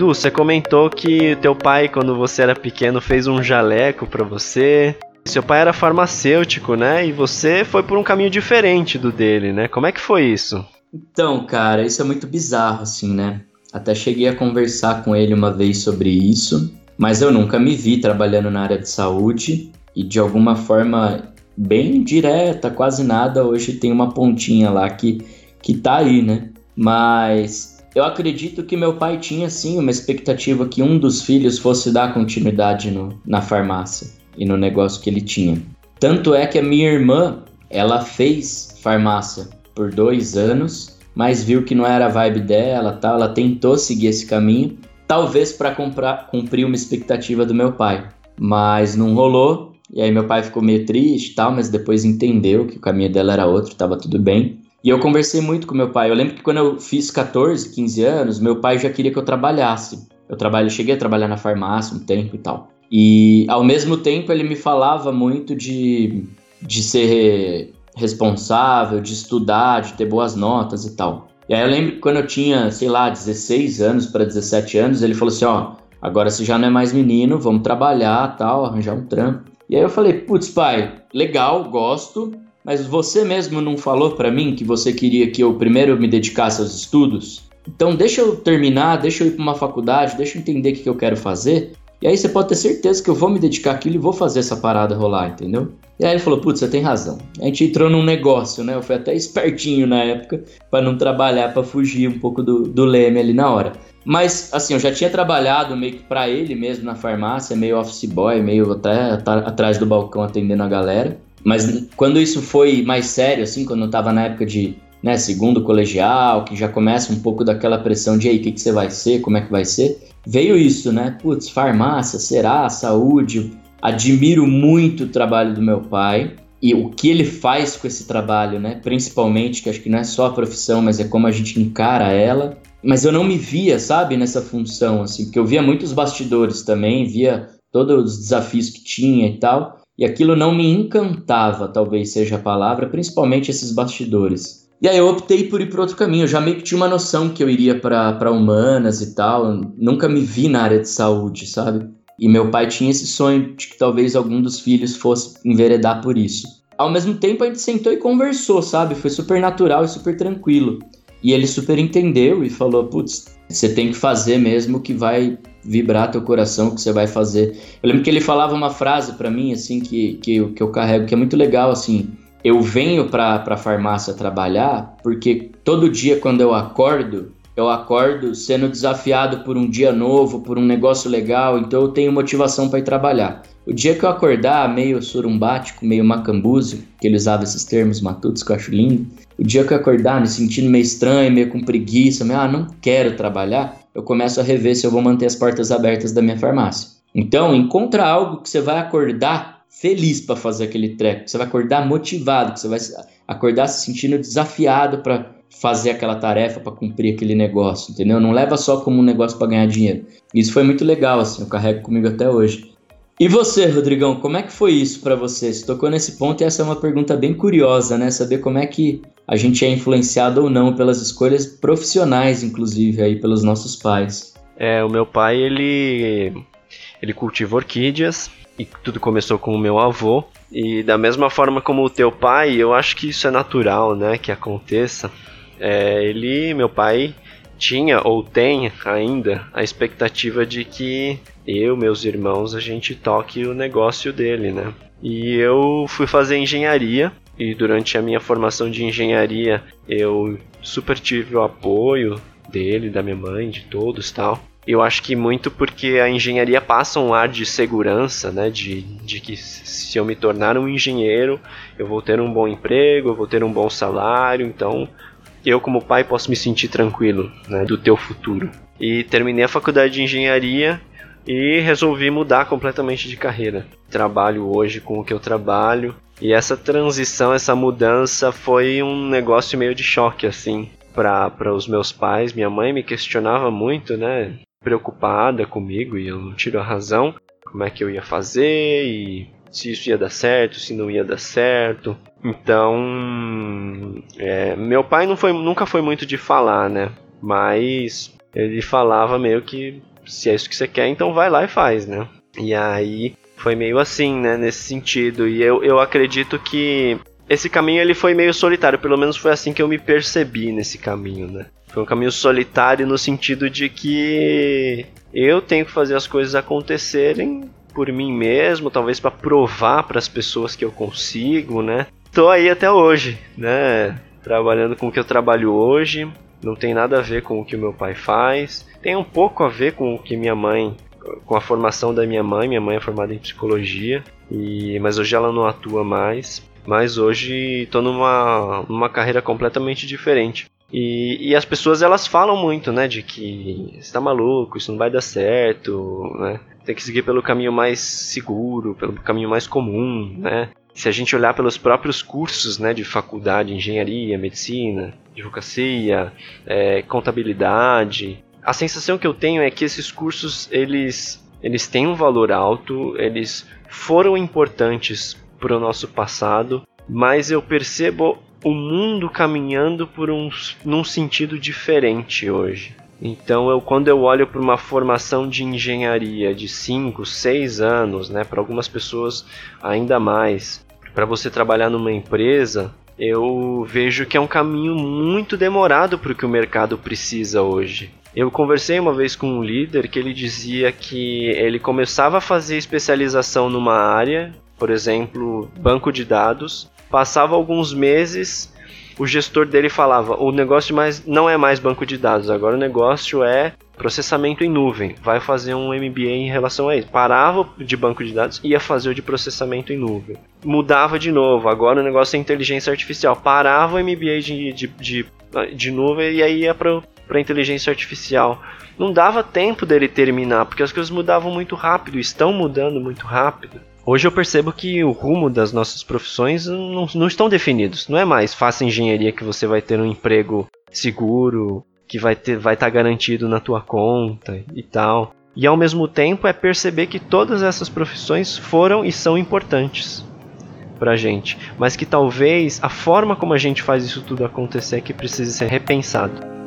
Du, você comentou que teu pai, quando você era pequeno, fez um jaleco para você. Seu pai era farmacêutico, né? E você foi por um caminho diferente do dele, né? Como é que foi isso? Então, cara, isso é muito bizarro, assim, né? Até cheguei a conversar com ele uma vez sobre isso, mas eu nunca me vi trabalhando na área de saúde e de alguma forma bem direta, quase nada, hoje tem uma pontinha lá que, que tá aí, né? Mas eu acredito que meu pai tinha sim uma expectativa que um dos filhos fosse dar continuidade no, na farmácia e no negócio que ele tinha. Tanto é que a minha irmã, ela fez farmácia por dois anos, mas viu que não era a vibe dela, tal. Ela tentou seguir esse caminho, talvez para cumprir uma expectativa do meu pai, mas não rolou. E aí meu pai ficou meio triste, tal, mas depois entendeu que o caminho dela era outro, estava tudo bem. E eu conversei muito com meu pai. Eu lembro que quando eu fiz 14, 15 anos, meu pai já queria que eu trabalhasse. Eu trabalho, cheguei a trabalhar na farmácia um tempo e tal. E ao mesmo tempo ele me falava muito de, de ser responsável, de estudar, de ter boas notas e tal. E aí eu lembro que quando eu tinha, sei lá, 16 anos para 17 anos, ele falou assim: ó, agora você já não é mais menino, vamos trabalhar, tal, arranjar um trampo. E aí eu falei: putz, pai, legal, gosto, mas você mesmo não falou para mim que você queria que eu primeiro me dedicasse aos estudos? Então deixa eu terminar, deixa eu ir para uma faculdade, deixa eu entender o que eu quero fazer. E aí você pode ter certeza que eu vou me dedicar àquilo e vou fazer essa parada rolar, entendeu? E aí ele falou, putz, você tem razão. A gente entrou num negócio, né? Eu fui até espertinho na época para não trabalhar, para fugir um pouco do, do leme ali na hora. Mas, assim, eu já tinha trabalhado meio que para ele mesmo na farmácia, meio office boy, meio até atrás do balcão atendendo a galera. Mas quando isso foi mais sério, assim, quando eu tava na época de né, segundo colegial, que já começa um pouco daquela pressão de aí, o que, que você vai ser, como é que vai ser, veio isso, né? Putz, farmácia, será? Saúde. Admiro muito o trabalho do meu pai e o que ele faz com esse trabalho, né? Principalmente, que acho que não é só a profissão, mas é como a gente encara ela. Mas eu não me via, sabe, nessa função, assim, porque eu via muitos bastidores também, via todos os desafios que tinha e tal, e aquilo não me encantava, talvez seja a palavra, principalmente esses bastidores. E aí eu optei por ir para outro caminho. Eu já meio que tinha uma noção que eu iria para humanas e tal. Nunca me vi na área de saúde, sabe? E meu pai tinha esse sonho de que talvez algum dos filhos fosse enveredar por isso. Ao mesmo tempo a gente sentou e conversou, sabe? Foi super natural e super tranquilo. E ele super entendeu e falou: putz, você tem que fazer mesmo que vai vibrar teu coração, que você vai fazer. Eu lembro que ele falava uma frase para mim, assim, que, que, que eu carrego, que é muito legal, assim eu venho para a farmácia trabalhar porque todo dia quando eu acordo, eu acordo sendo desafiado por um dia novo, por um negócio legal, então eu tenho motivação para ir trabalhar. O dia que eu acordar meio surumbático, meio macambúzio, que ele usava esses termos matutos que eu acho lindo, o dia que eu acordar me sentindo meio estranho, meio com preguiça, meio, ah, não quero trabalhar, eu começo a rever se eu vou manter as portas abertas da minha farmácia. Então, encontra algo que você vai acordar feliz para fazer aquele treco, você vai acordar motivado, você vai acordar se sentindo desafiado para fazer aquela tarefa, para cumprir aquele negócio, entendeu? Não leva só como um negócio para ganhar dinheiro. Isso foi muito legal, assim, eu carrego comigo até hoje. E você, Rodrigão, como é que foi isso para você? Você tocou nesse ponto e essa é uma pergunta bem curiosa, né? Saber como é que a gente é influenciado ou não pelas escolhas profissionais, inclusive, aí pelos nossos pais. É, o meu pai, ele ele cultiva orquídeas e tudo começou com o meu avô. E da mesma forma como o teu pai, eu acho que isso é natural, né, que aconteça. É, ele, meu pai, tinha ou tem ainda a expectativa de que eu, meus irmãos, a gente toque o negócio dele, né? E eu fui fazer engenharia e durante a minha formação de engenharia eu super tive o apoio dele, da minha mãe, de todos, tal. Eu acho que muito porque a engenharia passa um ar de segurança, né? De, de que se eu me tornar um engenheiro, eu vou ter um bom emprego, eu vou ter um bom salário, então eu como pai posso me sentir tranquilo, né, do teu futuro. E terminei a faculdade de engenharia e resolvi mudar completamente de carreira. Trabalho hoje com o que eu trabalho e essa transição, essa mudança foi um negócio meio de choque assim para os meus pais. Minha mãe me questionava muito, né, preocupada comigo e eu não tiro a razão, como é que eu ia fazer e se isso ia dar certo, se não ia dar certo. Então, é, meu pai não foi, nunca foi muito de falar, né? Mas ele falava meio que se é isso que você quer, então vai lá e faz, né? E aí foi meio assim, né, nesse sentido. E eu, eu acredito que esse caminho ele foi meio solitário, pelo menos foi assim que eu me percebi nesse caminho, né? Foi um caminho solitário no sentido de que eu tenho que fazer as coisas acontecerem por mim mesmo, talvez para provar para as pessoas que eu consigo, né? Tô aí até hoje, né? Trabalhando com o que eu trabalho hoje, não tem nada a ver com o que o meu pai faz, tem um pouco a ver com o que minha mãe, com a formação da minha mãe. Minha mãe é formada em psicologia, e mas hoje ela não atua mais. Mas hoje estou numa, numa carreira completamente diferente. E, e, as pessoas elas falam muito, né, de que você tá maluco, isso não vai dar certo, né? Tem que seguir pelo caminho mais seguro, pelo caminho mais comum, né? Se a gente olhar pelos próprios cursos, né, de faculdade, engenharia, medicina, advocacia, é, contabilidade, a sensação que eu tenho é que esses cursos eles eles têm um valor alto, eles foram importantes para o nosso passado, mas eu percebo o mundo caminhando por um num sentido diferente hoje. Então, eu, quando eu olho para uma formação de engenharia de 5, 6 anos, né, para algumas pessoas ainda mais, para você trabalhar numa empresa, eu vejo que é um caminho muito demorado para o que o mercado precisa hoje. Eu conversei uma vez com um líder que ele dizia que ele começava a fazer especialização numa área, por exemplo, banco de dados, passava alguns meses, o gestor dele falava: o negócio mais não é mais banco de dados, agora o negócio é processamento em nuvem. Vai fazer um MBA em relação a isso. Parava de banco de dados, ia fazer o de processamento em nuvem. Mudava de novo, agora o negócio é inteligência artificial. Parava o MBA de, de, de, de nuvem e aí ia para para inteligência artificial. Não dava tempo dele terminar, porque as coisas mudavam muito rápido, estão mudando muito rápido. Hoje eu percebo que o rumo das nossas profissões não, não estão definidos. Não é mais faça engenharia que você vai ter um emprego seguro, que vai ter vai estar tá garantido na tua conta e tal. E ao mesmo tempo é perceber que todas essas profissões foram e são importantes pra gente, mas que talvez a forma como a gente faz isso tudo acontecer é que precise ser repensado.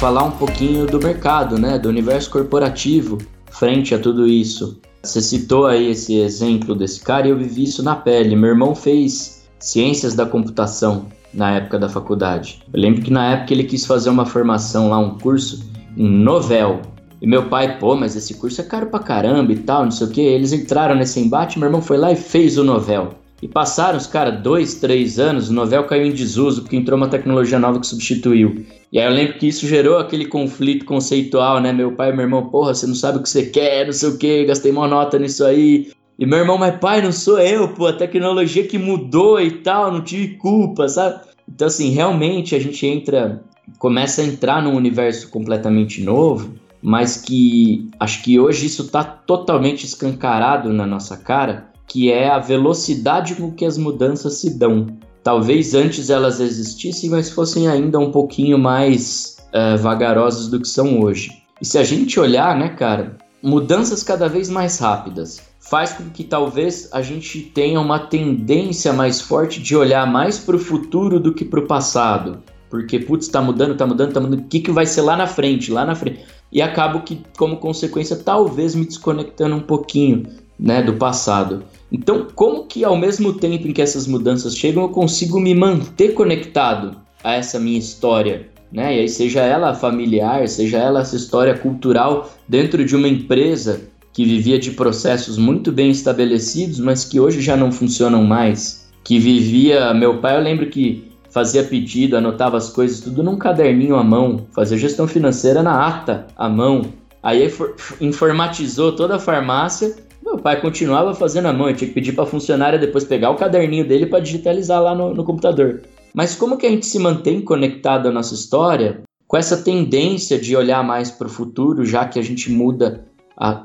Falar um pouquinho do mercado, né, do universo corporativo frente a tudo isso. Você citou aí esse exemplo desse cara e eu vivi isso na pele. Meu irmão fez ciências da computação na época da faculdade. Eu lembro que na época ele quis fazer uma formação lá, um curso em novel. E meu pai, pô, mas esse curso é caro pra caramba e tal, não sei o que. Eles entraram nesse embate, meu irmão foi lá e fez o novel. E passaram os caras dois, três anos, o novel caiu em desuso porque entrou uma tecnologia nova que substituiu. E aí eu lembro que isso gerou aquele conflito conceitual, né? Meu pai e meu irmão, porra, você não sabe o que você quer, não sei o que, gastei uma nota nisso aí. E meu irmão, mas pai, não sou eu, pô, a tecnologia que mudou e tal, não tive culpa, sabe? Então, assim, realmente a gente entra, começa a entrar num universo completamente novo, mas que acho que hoje isso tá totalmente escancarado na nossa cara que é a velocidade com que as mudanças se dão. Talvez antes elas existissem, mas fossem ainda um pouquinho mais uh, vagarosas do que são hoje. E se a gente olhar, né, cara, mudanças cada vez mais rápidas faz com que talvez a gente tenha uma tendência mais forte de olhar mais para o futuro do que para o passado. Porque, putz, tá mudando, tá mudando, tá mudando. O que, que vai ser lá na frente, lá na frente? E acabo que, como consequência, talvez me desconectando um pouquinho né, do passado. Então, como que ao mesmo tempo em que essas mudanças chegam, eu consigo me manter conectado a essa minha história? Né? E aí, seja ela familiar, seja ela essa história cultural dentro de uma empresa que vivia de processos muito bem estabelecidos, mas que hoje já não funcionam mais. Que vivia. Meu pai, eu lembro que fazia pedido, anotava as coisas tudo num caderninho à mão, fazia gestão financeira na ata à mão. Aí informatizou toda a farmácia pai continuava fazendo a mão, eu tinha que pedir para a funcionária depois pegar o caderninho dele para digitalizar lá no, no computador. Mas como que a gente se mantém conectado à nossa história com essa tendência de olhar mais para o futuro, já que a gente muda a,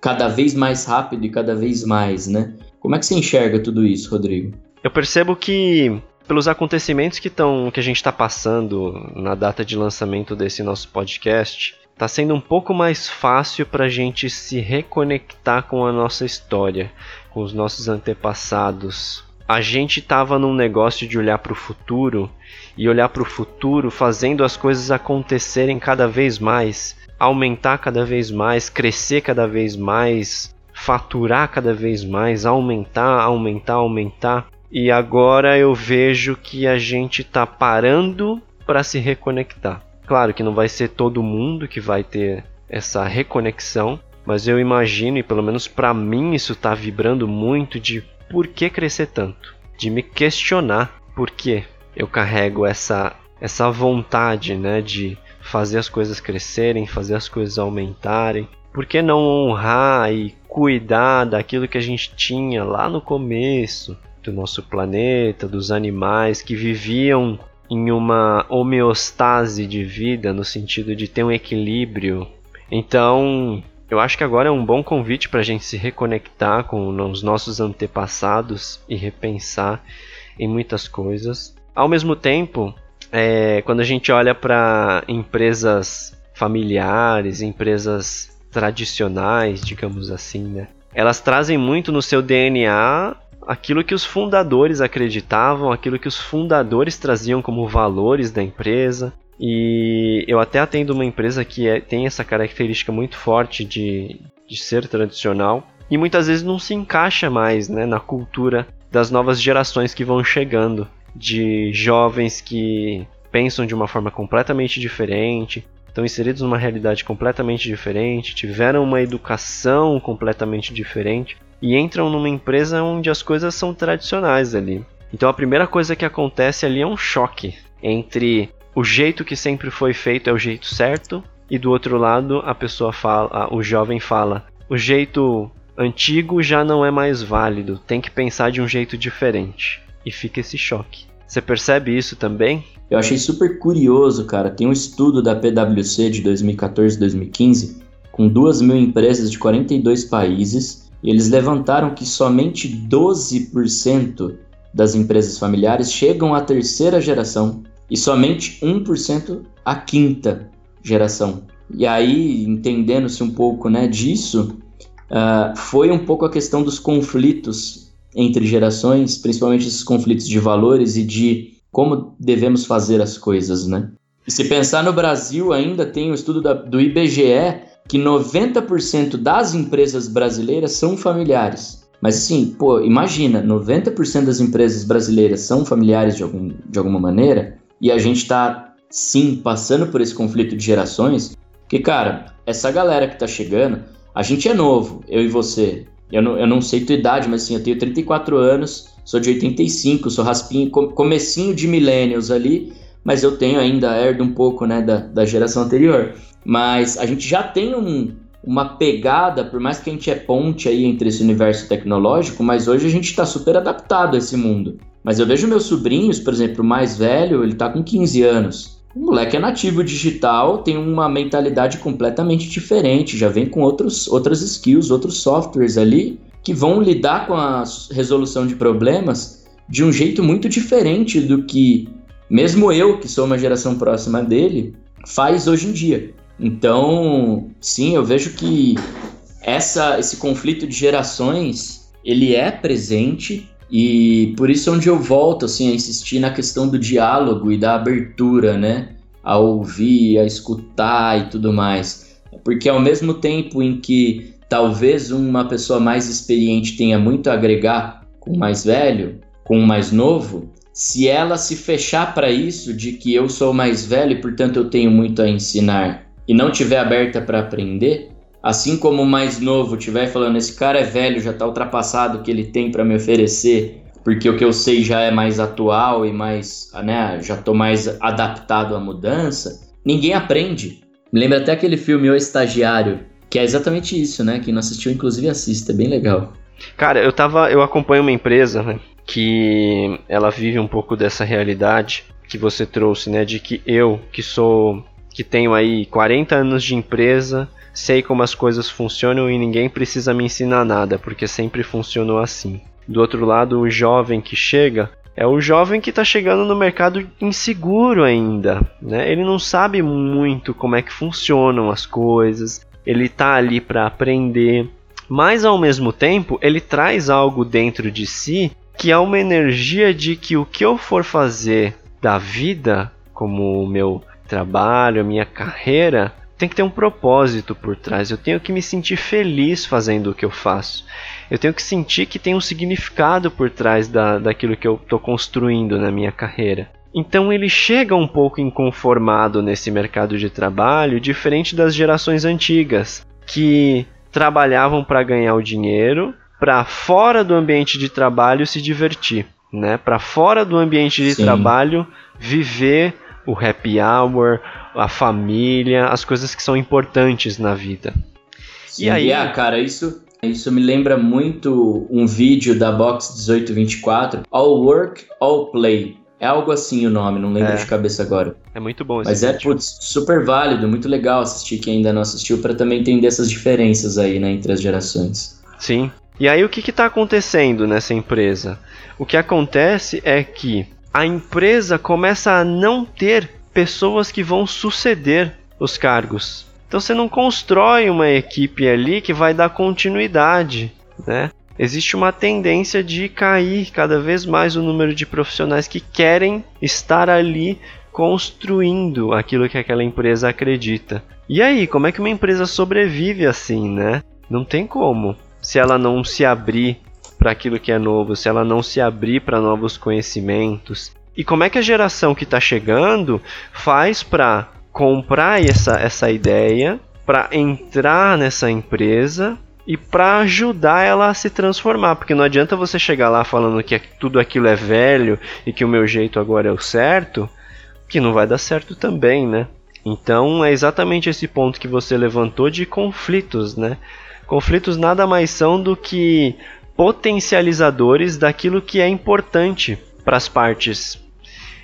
cada vez mais rápido e cada vez mais, né? Como é que você enxerga tudo isso, Rodrigo? Eu percebo que pelos acontecimentos que, tão, que a gente está passando na data de lançamento desse nosso podcast, está sendo um pouco mais fácil para a gente se reconectar com a nossa história, com os nossos antepassados. A gente estava num negócio de olhar para o futuro e olhar para o futuro fazendo as coisas acontecerem cada vez mais, aumentar cada vez mais, crescer cada vez mais, faturar cada vez mais, aumentar, aumentar, aumentar. E agora eu vejo que a gente está parando para se reconectar. Claro que não vai ser todo mundo que vai ter essa reconexão, mas eu imagino, e pelo menos para mim isso está vibrando muito de por que crescer tanto, de me questionar por que eu carrego essa essa vontade, né, de fazer as coisas crescerem, fazer as coisas aumentarem. Por que não honrar e cuidar daquilo que a gente tinha lá no começo? do nosso planeta, dos animais que viviam em uma homeostase de vida, no sentido de ter um equilíbrio. Então, eu acho que agora é um bom convite para a gente se reconectar com os nossos antepassados e repensar em muitas coisas. Ao mesmo tempo, é, quando a gente olha para empresas familiares, empresas tradicionais, digamos assim, né? Elas trazem muito no seu DNA aquilo que os fundadores acreditavam, aquilo que os fundadores traziam como valores da empresa. E eu até atendo uma empresa que é, tem essa característica muito forte de, de ser tradicional e muitas vezes não se encaixa mais né, na cultura das novas gerações que vão chegando, de jovens que pensam de uma forma completamente diferente, estão inseridos numa realidade completamente diferente, tiveram uma educação completamente diferente e entram numa empresa onde as coisas são tradicionais ali. Então a primeira coisa que acontece ali é um choque entre o jeito que sempre foi feito é o jeito certo e do outro lado a pessoa fala, o jovem fala, o jeito antigo já não é mais válido, tem que pensar de um jeito diferente. E fica esse choque. Você percebe isso também? Eu achei super curioso, cara. Tem um estudo da PwC de 2014-2015 com 2 mil empresas de 42 países e eles levantaram que somente 12% das empresas familiares chegam à terceira geração e somente 1% à quinta geração. E aí, entendendo-se um pouco né, disso, uh, foi um pouco a questão dos conflitos entre gerações, principalmente esses conflitos de valores e de como devemos fazer as coisas, né? E se pensar no Brasil, ainda tem um estudo da, do IBGE que 90% das empresas brasileiras são familiares. Mas assim, pô, imagina, 90% das empresas brasileiras são familiares de, algum, de alguma maneira, e a gente tá, sim, passando por esse conflito de gerações, que, cara, essa galera que tá chegando, a gente é novo, eu e você. Eu não, eu não sei tua idade, mas assim, eu tenho 34 anos, sou de 85, sou raspinho, comecinho de millennials ali, mas eu tenho ainda, herdo um pouco, né, da, da geração anterior. Mas a gente já tem um, uma pegada, por mais que a gente é ponte aí entre esse universo tecnológico, mas hoje a gente está super adaptado a esse mundo. Mas eu vejo meus sobrinhos, por exemplo, o mais velho, ele está com 15 anos. O moleque é nativo digital, tem uma mentalidade completamente diferente, já vem com outros, outras skills, outros softwares ali, que vão lidar com a resolução de problemas de um jeito muito diferente do que mesmo eu, que sou uma geração próxima dele, faz hoje em dia. Então, sim, eu vejo que essa, esse conflito de gerações ele é presente e por isso é onde eu volto assim a insistir na questão do diálogo e da abertura, né, a ouvir, a escutar e tudo mais, porque ao mesmo tempo em que talvez uma pessoa mais experiente tenha muito a agregar com o mais velho, com o mais novo, se ela se fechar para isso de que eu sou mais velho e portanto eu tenho muito a ensinar e não tiver aberta para aprender, assim como o mais novo tiver falando esse cara é velho, já está ultrapassado o que ele tem para me oferecer, porque o que eu sei já é mais atual e mais, né, já estou mais adaptado à mudança, ninguém aprende. Me lembra até aquele filme O Estagiário, Que é exatamente isso, né? Quem não assistiu, inclusive, assista, é bem legal. Cara, eu tava. Eu acompanho uma empresa né, que ela vive um pouco dessa realidade que você trouxe, né? De que eu, que sou. Que tenho aí 40 anos de empresa, sei como as coisas funcionam e ninguém precisa me ensinar nada, porque sempre funcionou assim. Do outro lado, o jovem que chega é o jovem que está chegando no mercado inseguro ainda, né? Ele não sabe muito como é que funcionam as coisas, ele está ali para aprender, mas ao mesmo tempo ele traz algo dentro de si que é uma energia de que o que eu for fazer da vida, como o meu trabalho, a minha carreira, tem que ter um propósito por trás. Eu tenho que me sentir feliz fazendo o que eu faço. Eu tenho que sentir que tem um significado por trás da, daquilo que eu estou construindo na minha carreira. Então ele chega um pouco inconformado nesse mercado de trabalho, diferente das gerações antigas, que trabalhavam para ganhar o dinheiro, para fora do ambiente de trabalho se divertir, né? Para fora do ambiente de Sim. trabalho viver o happy hour, a família, as coisas que são importantes na vida. Sim, e aí, ah, cara, isso isso me lembra muito um vídeo da Box 1824, All Work, All Play. É algo assim o nome, não lembro é. de cabeça agora. É muito bom esse Mas é, vídeo. é putz, super válido, muito legal assistir quem ainda não assistiu para também entender essas diferenças aí, né, entre as gerações. Sim. E aí o que está acontecendo nessa empresa? O que acontece é que a empresa começa a não ter pessoas que vão suceder os cargos. Então você não constrói uma equipe ali que vai dar continuidade, né? Existe uma tendência de cair cada vez mais o número de profissionais que querem estar ali construindo aquilo que aquela empresa acredita. E aí, como é que uma empresa sobrevive assim, né? Não tem como. Se ela não se abrir para aquilo que é novo, se ela não se abrir para novos conhecimentos, e como é que a geração que está chegando faz para comprar essa, essa ideia, para entrar nessa empresa e para ajudar ela a se transformar? Porque não adianta você chegar lá falando que tudo aquilo é velho e que o meu jeito agora é o certo, que não vai dar certo também, né? Então é exatamente esse ponto que você levantou de conflitos, né? Conflitos nada mais são do que potencializadores daquilo que é importante para as partes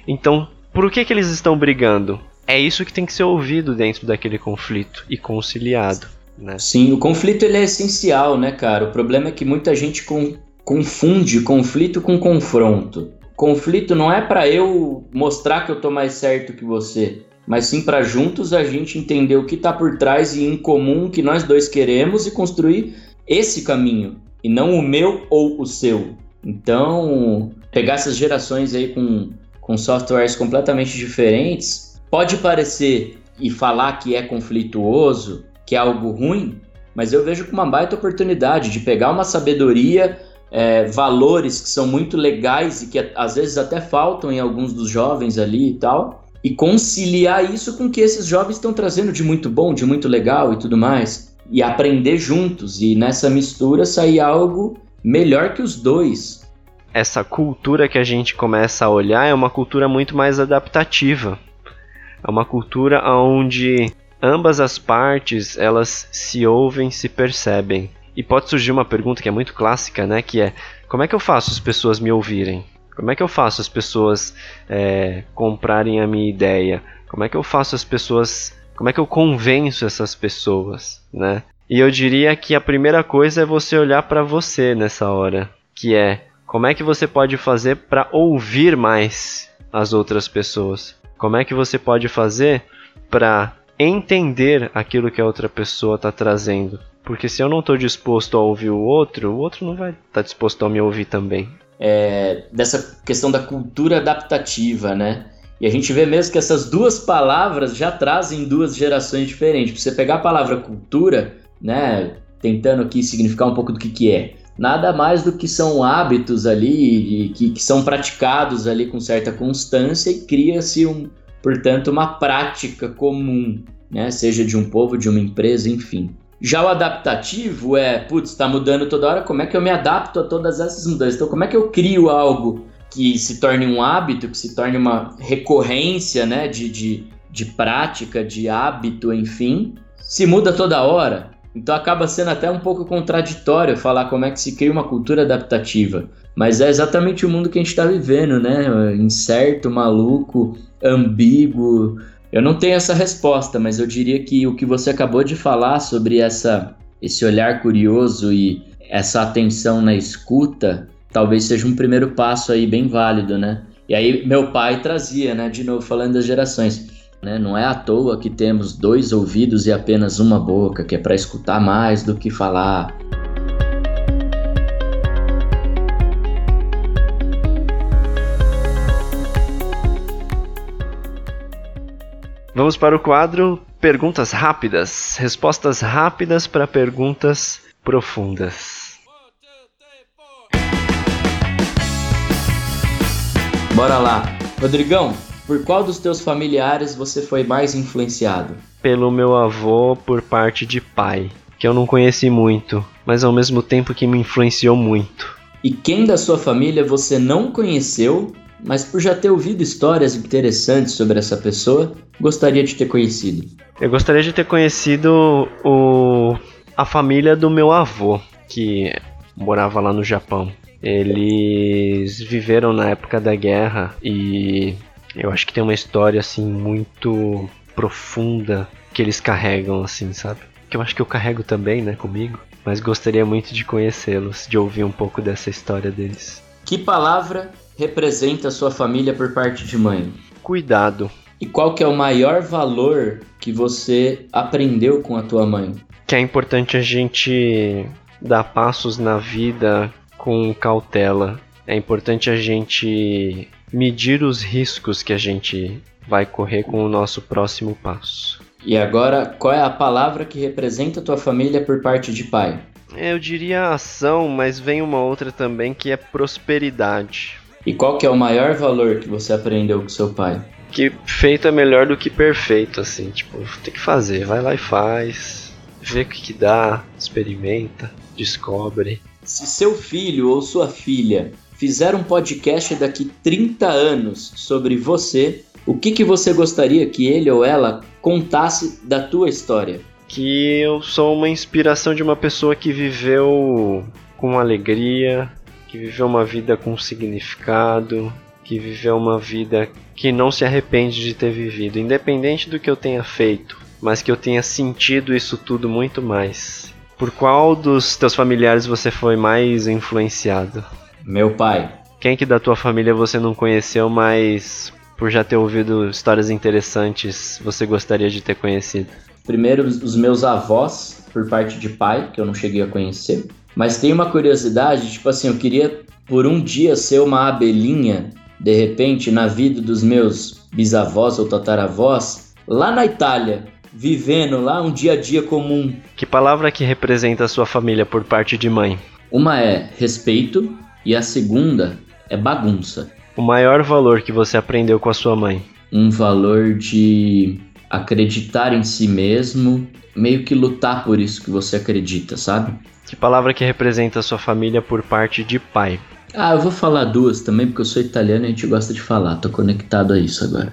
então, por que, que eles estão brigando? É isso que tem que ser ouvido dentro daquele conflito e conciliado. Né? Sim, o conflito ele é essencial, né, cara? O problema é que muita gente com, confunde conflito com confronto. Conflito não é para eu mostrar que eu tô mais certo que você, mas sim para juntos a gente entender o que está por trás e em comum que nós dois queremos e construir esse caminho e não o meu ou o seu. Então, pegar essas gerações aí com com softwares completamente diferentes, pode parecer e falar que é conflituoso, que é algo ruim, mas eu vejo como uma baita oportunidade de pegar uma sabedoria, é, valores que são muito legais e que às vezes até faltam em alguns dos jovens ali e tal, e conciliar isso com o que esses jovens estão trazendo de muito bom, de muito legal e tudo mais, e aprender juntos, e nessa mistura sair algo melhor que os dois essa cultura que a gente começa a olhar é uma cultura muito mais adaptativa. É uma cultura onde ambas as partes elas se ouvem, se percebem. E pode surgir uma pergunta que é muito clássica, né? Que é como é que eu faço as pessoas me ouvirem? Como é que eu faço as pessoas é, comprarem a minha ideia? Como é que eu faço as pessoas? Como é que eu convenço essas pessoas, né? E eu diria que a primeira coisa é você olhar para você nessa hora, que é como é que você pode fazer para ouvir mais as outras pessoas? Como é que você pode fazer para entender aquilo que a outra pessoa está trazendo? Porque se eu não estou disposto a ouvir o outro, o outro não vai estar tá disposto a me ouvir também. É, dessa questão da cultura adaptativa, né? E a gente vê mesmo que essas duas palavras já trazem duas gerações diferentes. Você pegar a palavra cultura, né, tentando aqui significar um pouco do que, que é nada mais do que são hábitos ali que, que são praticados ali com certa constância e cria-se, um, portanto, uma prática comum, né? seja de um povo, de uma empresa, enfim. Já o adaptativo é, putz, está mudando toda hora, como é que eu me adapto a todas essas mudanças? Então, como é que eu crio algo que se torne um hábito, que se torne uma recorrência né, de, de, de prática, de hábito, enfim, se muda toda hora? Então acaba sendo até um pouco contraditório falar como é que se cria uma cultura adaptativa. Mas é exatamente o mundo que a gente está vivendo, né? Incerto, maluco, ambíguo. Eu não tenho essa resposta, mas eu diria que o que você acabou de falar sobre essa, esse olhar curioso e essa atenção na escuta, talvez seja um primeiro passo aí bem válido, né? E aí meu pai trazia, né? De novo falando das gerações. Né? Não é à toa que temos dois ouvidos e apenas uma boca, que é para escutar mais do que falar. Vamos para o quadro Perguntas Rápidas. Respostas rápidas para perguntas profundas. Bora lá. Rodrigão, por qual dos teus familiares você foi mais influenciado? Pelo meu avô por parte de pai, que eu não conheci muito, mas ao mesmo tempo que me influenciou muito. E quem da sua família você não conheceu, mas por já ter ouvido histórias interessantes sobre essa pessoa, gostaria de ter conhecido? Eu gostaria de ter conhecido o a família do meu avô, que morava lá no Japão. Eles viveram na época da guerra e eu acho que tem uma história assim muito profunda que eles carregam assim, sabe? Que eu acho que eu carrego também, né, comigo, mas gostaria muito de conhecê-los, de ouvir um pouco dessa história deles. Que palavra representa a sua família por parte de mãe? Cuidado. E qual que é o maior valor que você aprendeu com a tua mãe? Que é importante a gente dar passos na vida com cautela. É importante a gente medir os riscos que a gente vai correr com o nosso próximo passo. E agora, qual é a palavra que representa a tua família por parte de pai? Eu diria ação, mas vem uma outra também que é prosperidade. E qual que é o maior valor que você aprendeu com seu pai? Que feito é melhor do que perfeito, assim, tipo, tem que fazer, vai lá e faz, vê o que, que dá, experimenta, descobre. Se seu filho ou sua filha fizer um podcast daqui 30 anos sobre você, o que, que você gostaria que ele ou ela contasse da tua história? Que eu sou uma inspiração de uma pessoa que viveu com alegria, que viveu uma vida com significado, que viveu uma vida que não se arrepende de ter vivido, independente do que eu tenha feito, mas que eu tenha sentido isso tudo muito mais. Por qual dos teus familiares você foi mais influenciado? Meu pai. Quem que da tua família você não conheceu, mas por já ter ouvido histórias interessantes, você gostaria de ter conhecido? Primeiro, os meus avós, por parte de pai, que eu não cheguei a conhecer. Mas tem uma curiosidade, tipo assim, eu queria por um dia ser uma abelhinha, de repente, na vida dos meus bisavós ou tataravós, lá na Itália, vivendo lá um dia a dia comum. Que palavra que representa a sua família por parte de mãe? Uma é respeito, e a segunda é bagunça. O maior valor que você aprendeu com a sua mãe? Um valor de acreditar em si mesmo, meio que lutar por isso que você acredita, sabe? Que palavra que representa a sua família por parte de pai? Ah, eu vou falar duas também, porque eu sou italiano e a gente gosta de falar, tô conectado a isso agora.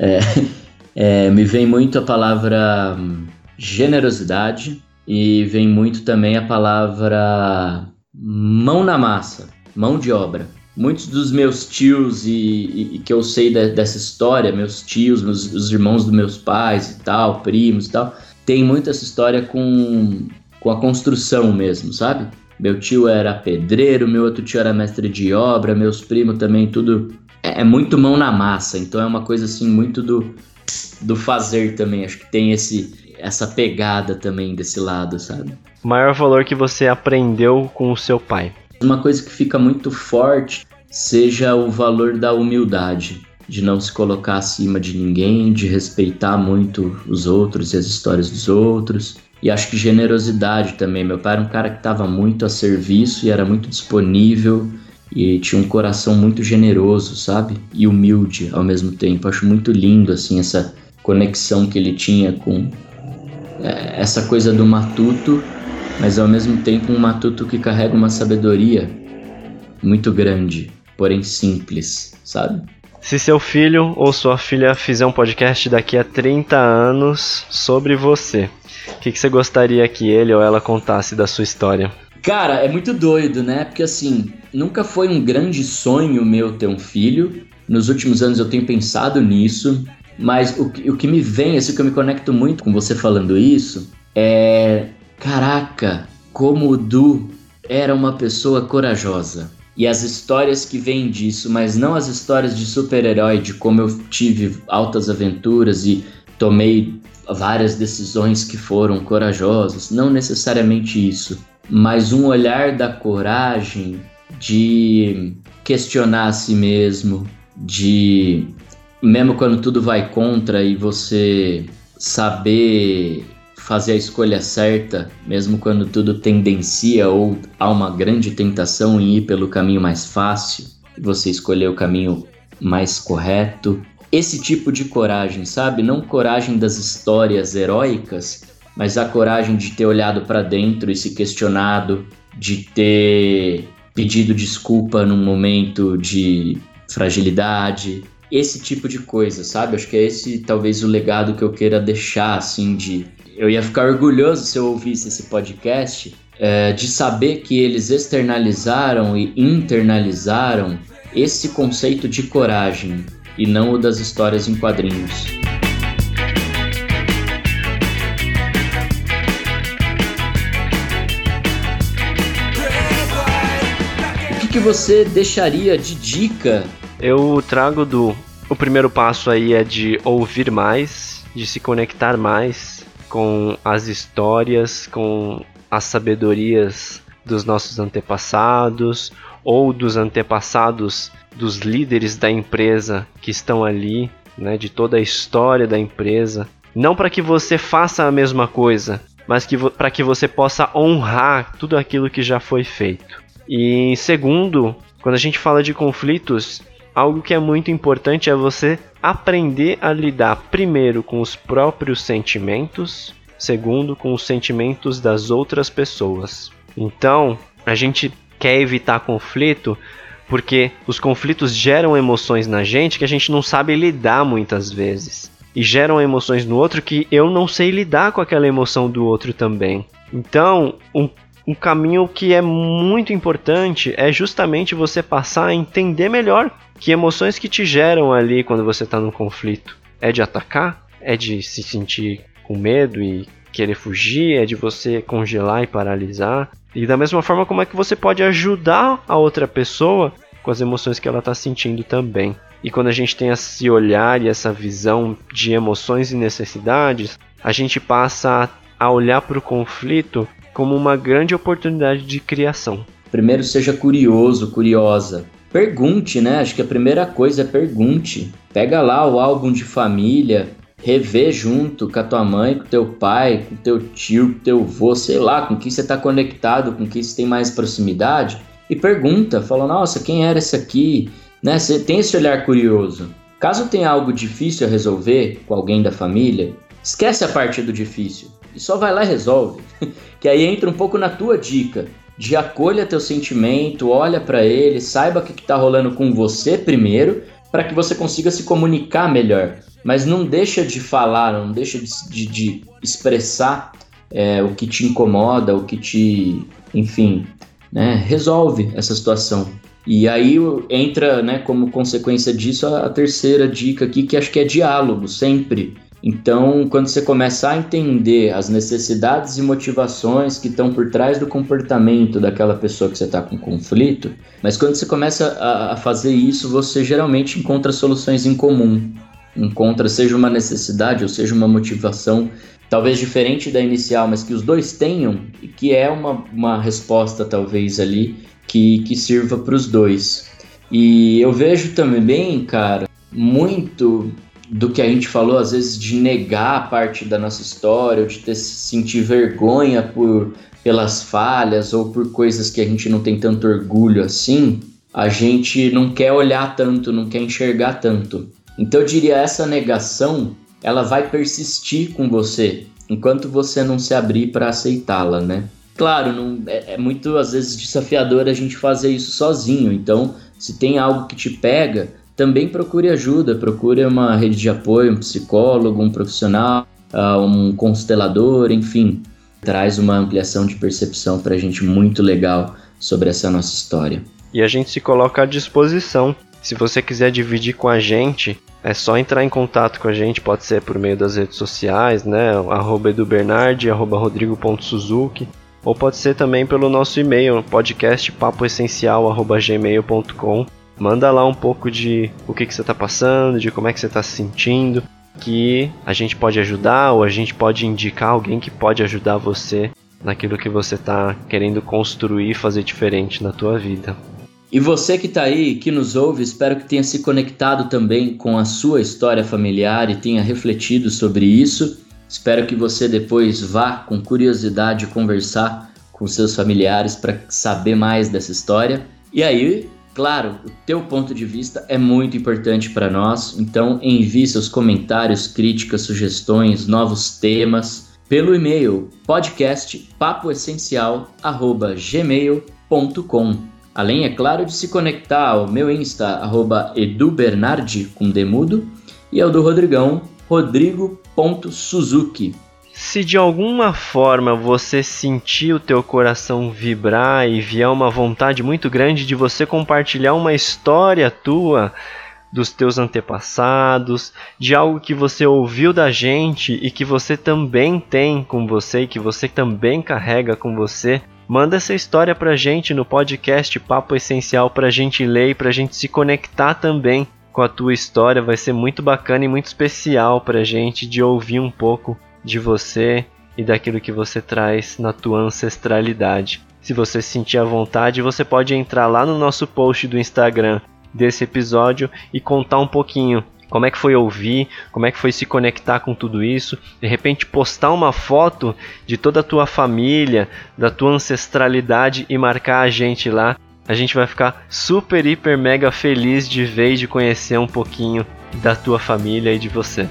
É, é, me vem muito a palavra hum, generosidade e vem muito também a palavra mão na massa mão de obra. Muitos dos meus tios e, e, que eu sei de, dessa história, meus tios, meus, os irmãos dos meus pais e tal, primos e tal, tem muito essa história com, com a construção mesmo, sabe? Meu tio era pedreiro, meu outro tio era mestre de obra, meus primos também, tudo. É, é muito mão na massa, então é uma coisa assim muito do, do fazer também. Acho que tem esse, essa pegada também desse lado, sabe? Maior valor que você aprendeu com o seu pai? Uma coisa que fica muito forte seja o valor da humildade, de não se colocar acima de ninguém, de respeitar muito os outros e as histórias dos outros. E acho que generosidade também. Meu pai era um cara que estava muito a serviço e era muito disponível e tinha um coração muito generoso, sabe? E humilde ao mesmo tempo. Acho muito lindo assim essa conexão que ele tinha com é, essa coisa do matuto mas ao mesmo tempo um matuto que carrega uma sabedoria muito grande, porém simples, sabe? Se seu filho ou sua filha fizer um podcast daqui a 30 anos sobre você, O que, que você gostaria que ele ou ela contasse da sua história? Cara, é muito doido, né? Porque assim, nunca foi um grande sonho meu ter um filho. Nos últimos anos eu tenho pensado nisso. Mas o, o que me vem, assim, que eu me conecto muito com você falando isso, é. Caraca, como o Du era uma pessoa corajosa. E as histórias que vêm disso, mas não as histórias de super-herói, de como eu tive altas aventuras e tomei várias decisões que foram corajosas, não necessariamente isso, mas um olhar da coragem de questionar a si mesmo, de mesmo quando tudo vai contra e você saber fazer a escolha certa, mesmo quando tudo tendencia ou há uma grande tentação em ir pelo caminho mais fácil, você escolher o caminho mais correto. Esse tipo de coragem, sabe? Não coragem das histórias heróicas, mas a coragem de ter olhado para dentro e se questionado, de ter pedido desculpa num momento de fragilidade, esse tipo de coisa, sabe? Acho que é esse talvez o legado que eu queira deixar, assim, de. Eu ia ficar orgulhoso se eu ouvisse esse podcast, é, de saber que eles externalizaram e internalizaram esse conceito de coragem e não o das histórias em quadrinhos. Que, você deixaria de dica eu trago do. O primeiro passo aí é de ouvir mais, de se conectar mais com as histórias, com as sabedorias dos nossos antepassados ou dos antepassados dos líderes da empresa que estão ali, né, de toda a história da empresa. Não para que você faça a mesma coisa, mas que para que você possa honrar tudo aquilo que já foi feito. E segundo, quando a gente fala de conflitos, algo que é muito importante é você aprender a lidar primeiro com os próprios sentimentos, segundo com os sentimentos das outras pessoas. Então, a gente quer evitar conflito porque os conflitos geram emoções na gente que a gente não sabe lidar muitas vezes. E geram emoções no outro que eu não sei lidar com aquela emoção do outro também. Então, um um caminho que é muito importante é justamente você passar a entender melhor que emoções que te geram ali quando você está num conflito. É de atacar? É de se sentir com medo e querer fugir? É de você congelar e paralisar? E da mesma forma, como é que você pode ajudar a outra pessoa com as emoções que ela está sentindo também? E quando a gente tem esse olhar e essa visão de emoções e necessidades, a gente passa a olhar para o conflito como uma grande oportunidade de criação. Primeiro, seja curioso, curiosa. Pergunte, né? Acho que a primeira coisa é pergunte. Pega lá o álbum de família, rever junto com a tua mãe, com teu pai, com teu tio, com teu avô, sei lá, com quem você está conectado, com quem você tem mais proximidade, e pergunta, fala, nossa, quem era esse aqui? Né? Você tem esse olhar curioso. Caso tenha algo difícil a resolver com alguém da família, esquece a parte do difícil e só vai lá e resolve. que aí entra um pouco na tua dica de acolha teu sentimento, olha para ele, saiba o que está rolando com você primeiro, para que você consiga se comunicar melhor. Mas não deixa de falar, não deixa de, de, de expressar é, o que te incomoda, o que te, enfim, né, resolve essa situação. E aí entra, né, como consequência disso, a, a terceira dica aqui, que acho que é diálogo, sempre. Então, quando você começar a entender as necessidades e motivações que estão por trás do comportamento daquela pessoa que você está com conflito, mas quando você começa a, a fazer isso, você geralmente encontra soluções em comum. Encontra, seja uma necessidade ou seja uma motivação, talvez diferente da inicial, mas que os dois tenham, e que é uma, uma resposta, talvez, ali, que, que sirva para os dois. E eu vejo também, cara, muito do que a gente falou, às vezes, de negar parte da nossa história, ou de ter, sentir vergonha por, pelas falhas ou por coisas que a gente não tem tanto orgulho assim, a gente não quer olhar tanto, não quer enxergar tanto. Então eu diria essa negação, ela vai persistir com você enquanto você não se abrir para aceitá-la, né? Claro, não, é, é muito às vezes desafiador a gente fazer isso sozinho. Então, se tem algo que te pega, também procure ajuda, procure uma rede de apoio, um psicólogo, um profissional, uh, um constelador, enfim, traz uma ampliação de percepção para a gente muito legal sobre essa nossa história. E a gente se coloca à disposição. Se você quiser dividir com a gente, é só entrar em contato com a gente, pode ser por meio das redes sociais, né? Arroba edubernardi, arroba rodrigo.suzuki, ou pode ser também pelo nosso e-mail, podcastpapoessencial.gmail.com. Manda lá um pouco de o que, que você está passando, de como é que você está se sentindo, que a gente pode ajudar ou a gente pode indicar alguém que pode ajudar você naquilo que você está querendo construir e fazer diferente na tua vida. E você que está aí, que nos ouve, espero que tenha se conectado também com a sua história familiar e tenha refletido sobre isso. Espero que você depois vá com curiosidade conversar com seus familiares para saber mais dessa história. E aí, claro, o teu ponto de vista é muito importante para nós, então envie seus comentários, críticas, sugestões, novos temas pelo e-mail podcastpapoessencial@gmail.com. Além, é claro, de se conectar ao meu Insta, edubernardi, com demudo, e ao do Rodrigão, rodrigo.suzuki. Se de alguma forma você sentir o teu coração vibrar e vier uma vontade muito grande de você compartilhar uma história tua dos teus antepassados, de algo que você ouviu da gente e que você também tem com você e que você também carrega com você, manda essa história pra gente no podcast Papo Essencial pra gente ler e pra gente se conectar também com a tua história. Vai ser muito bacana e muito especial pra gente de ouvir um pouco de você e daquilo que você traz na tua ancestralidade. Se você sentir a vontade, você pode entrar lá no nosso post do Instagram desse episódio e contar um pouquinho como é que foi ouvir, como é que foi se conectar com tudo isso, de repente postar uma foto de toda a tua família, da tua ancestralidade e marcar a gente lá a gente vai ficar super, hiper, mega feliz de ver e de conhecer um pouquinho da tua família e de você.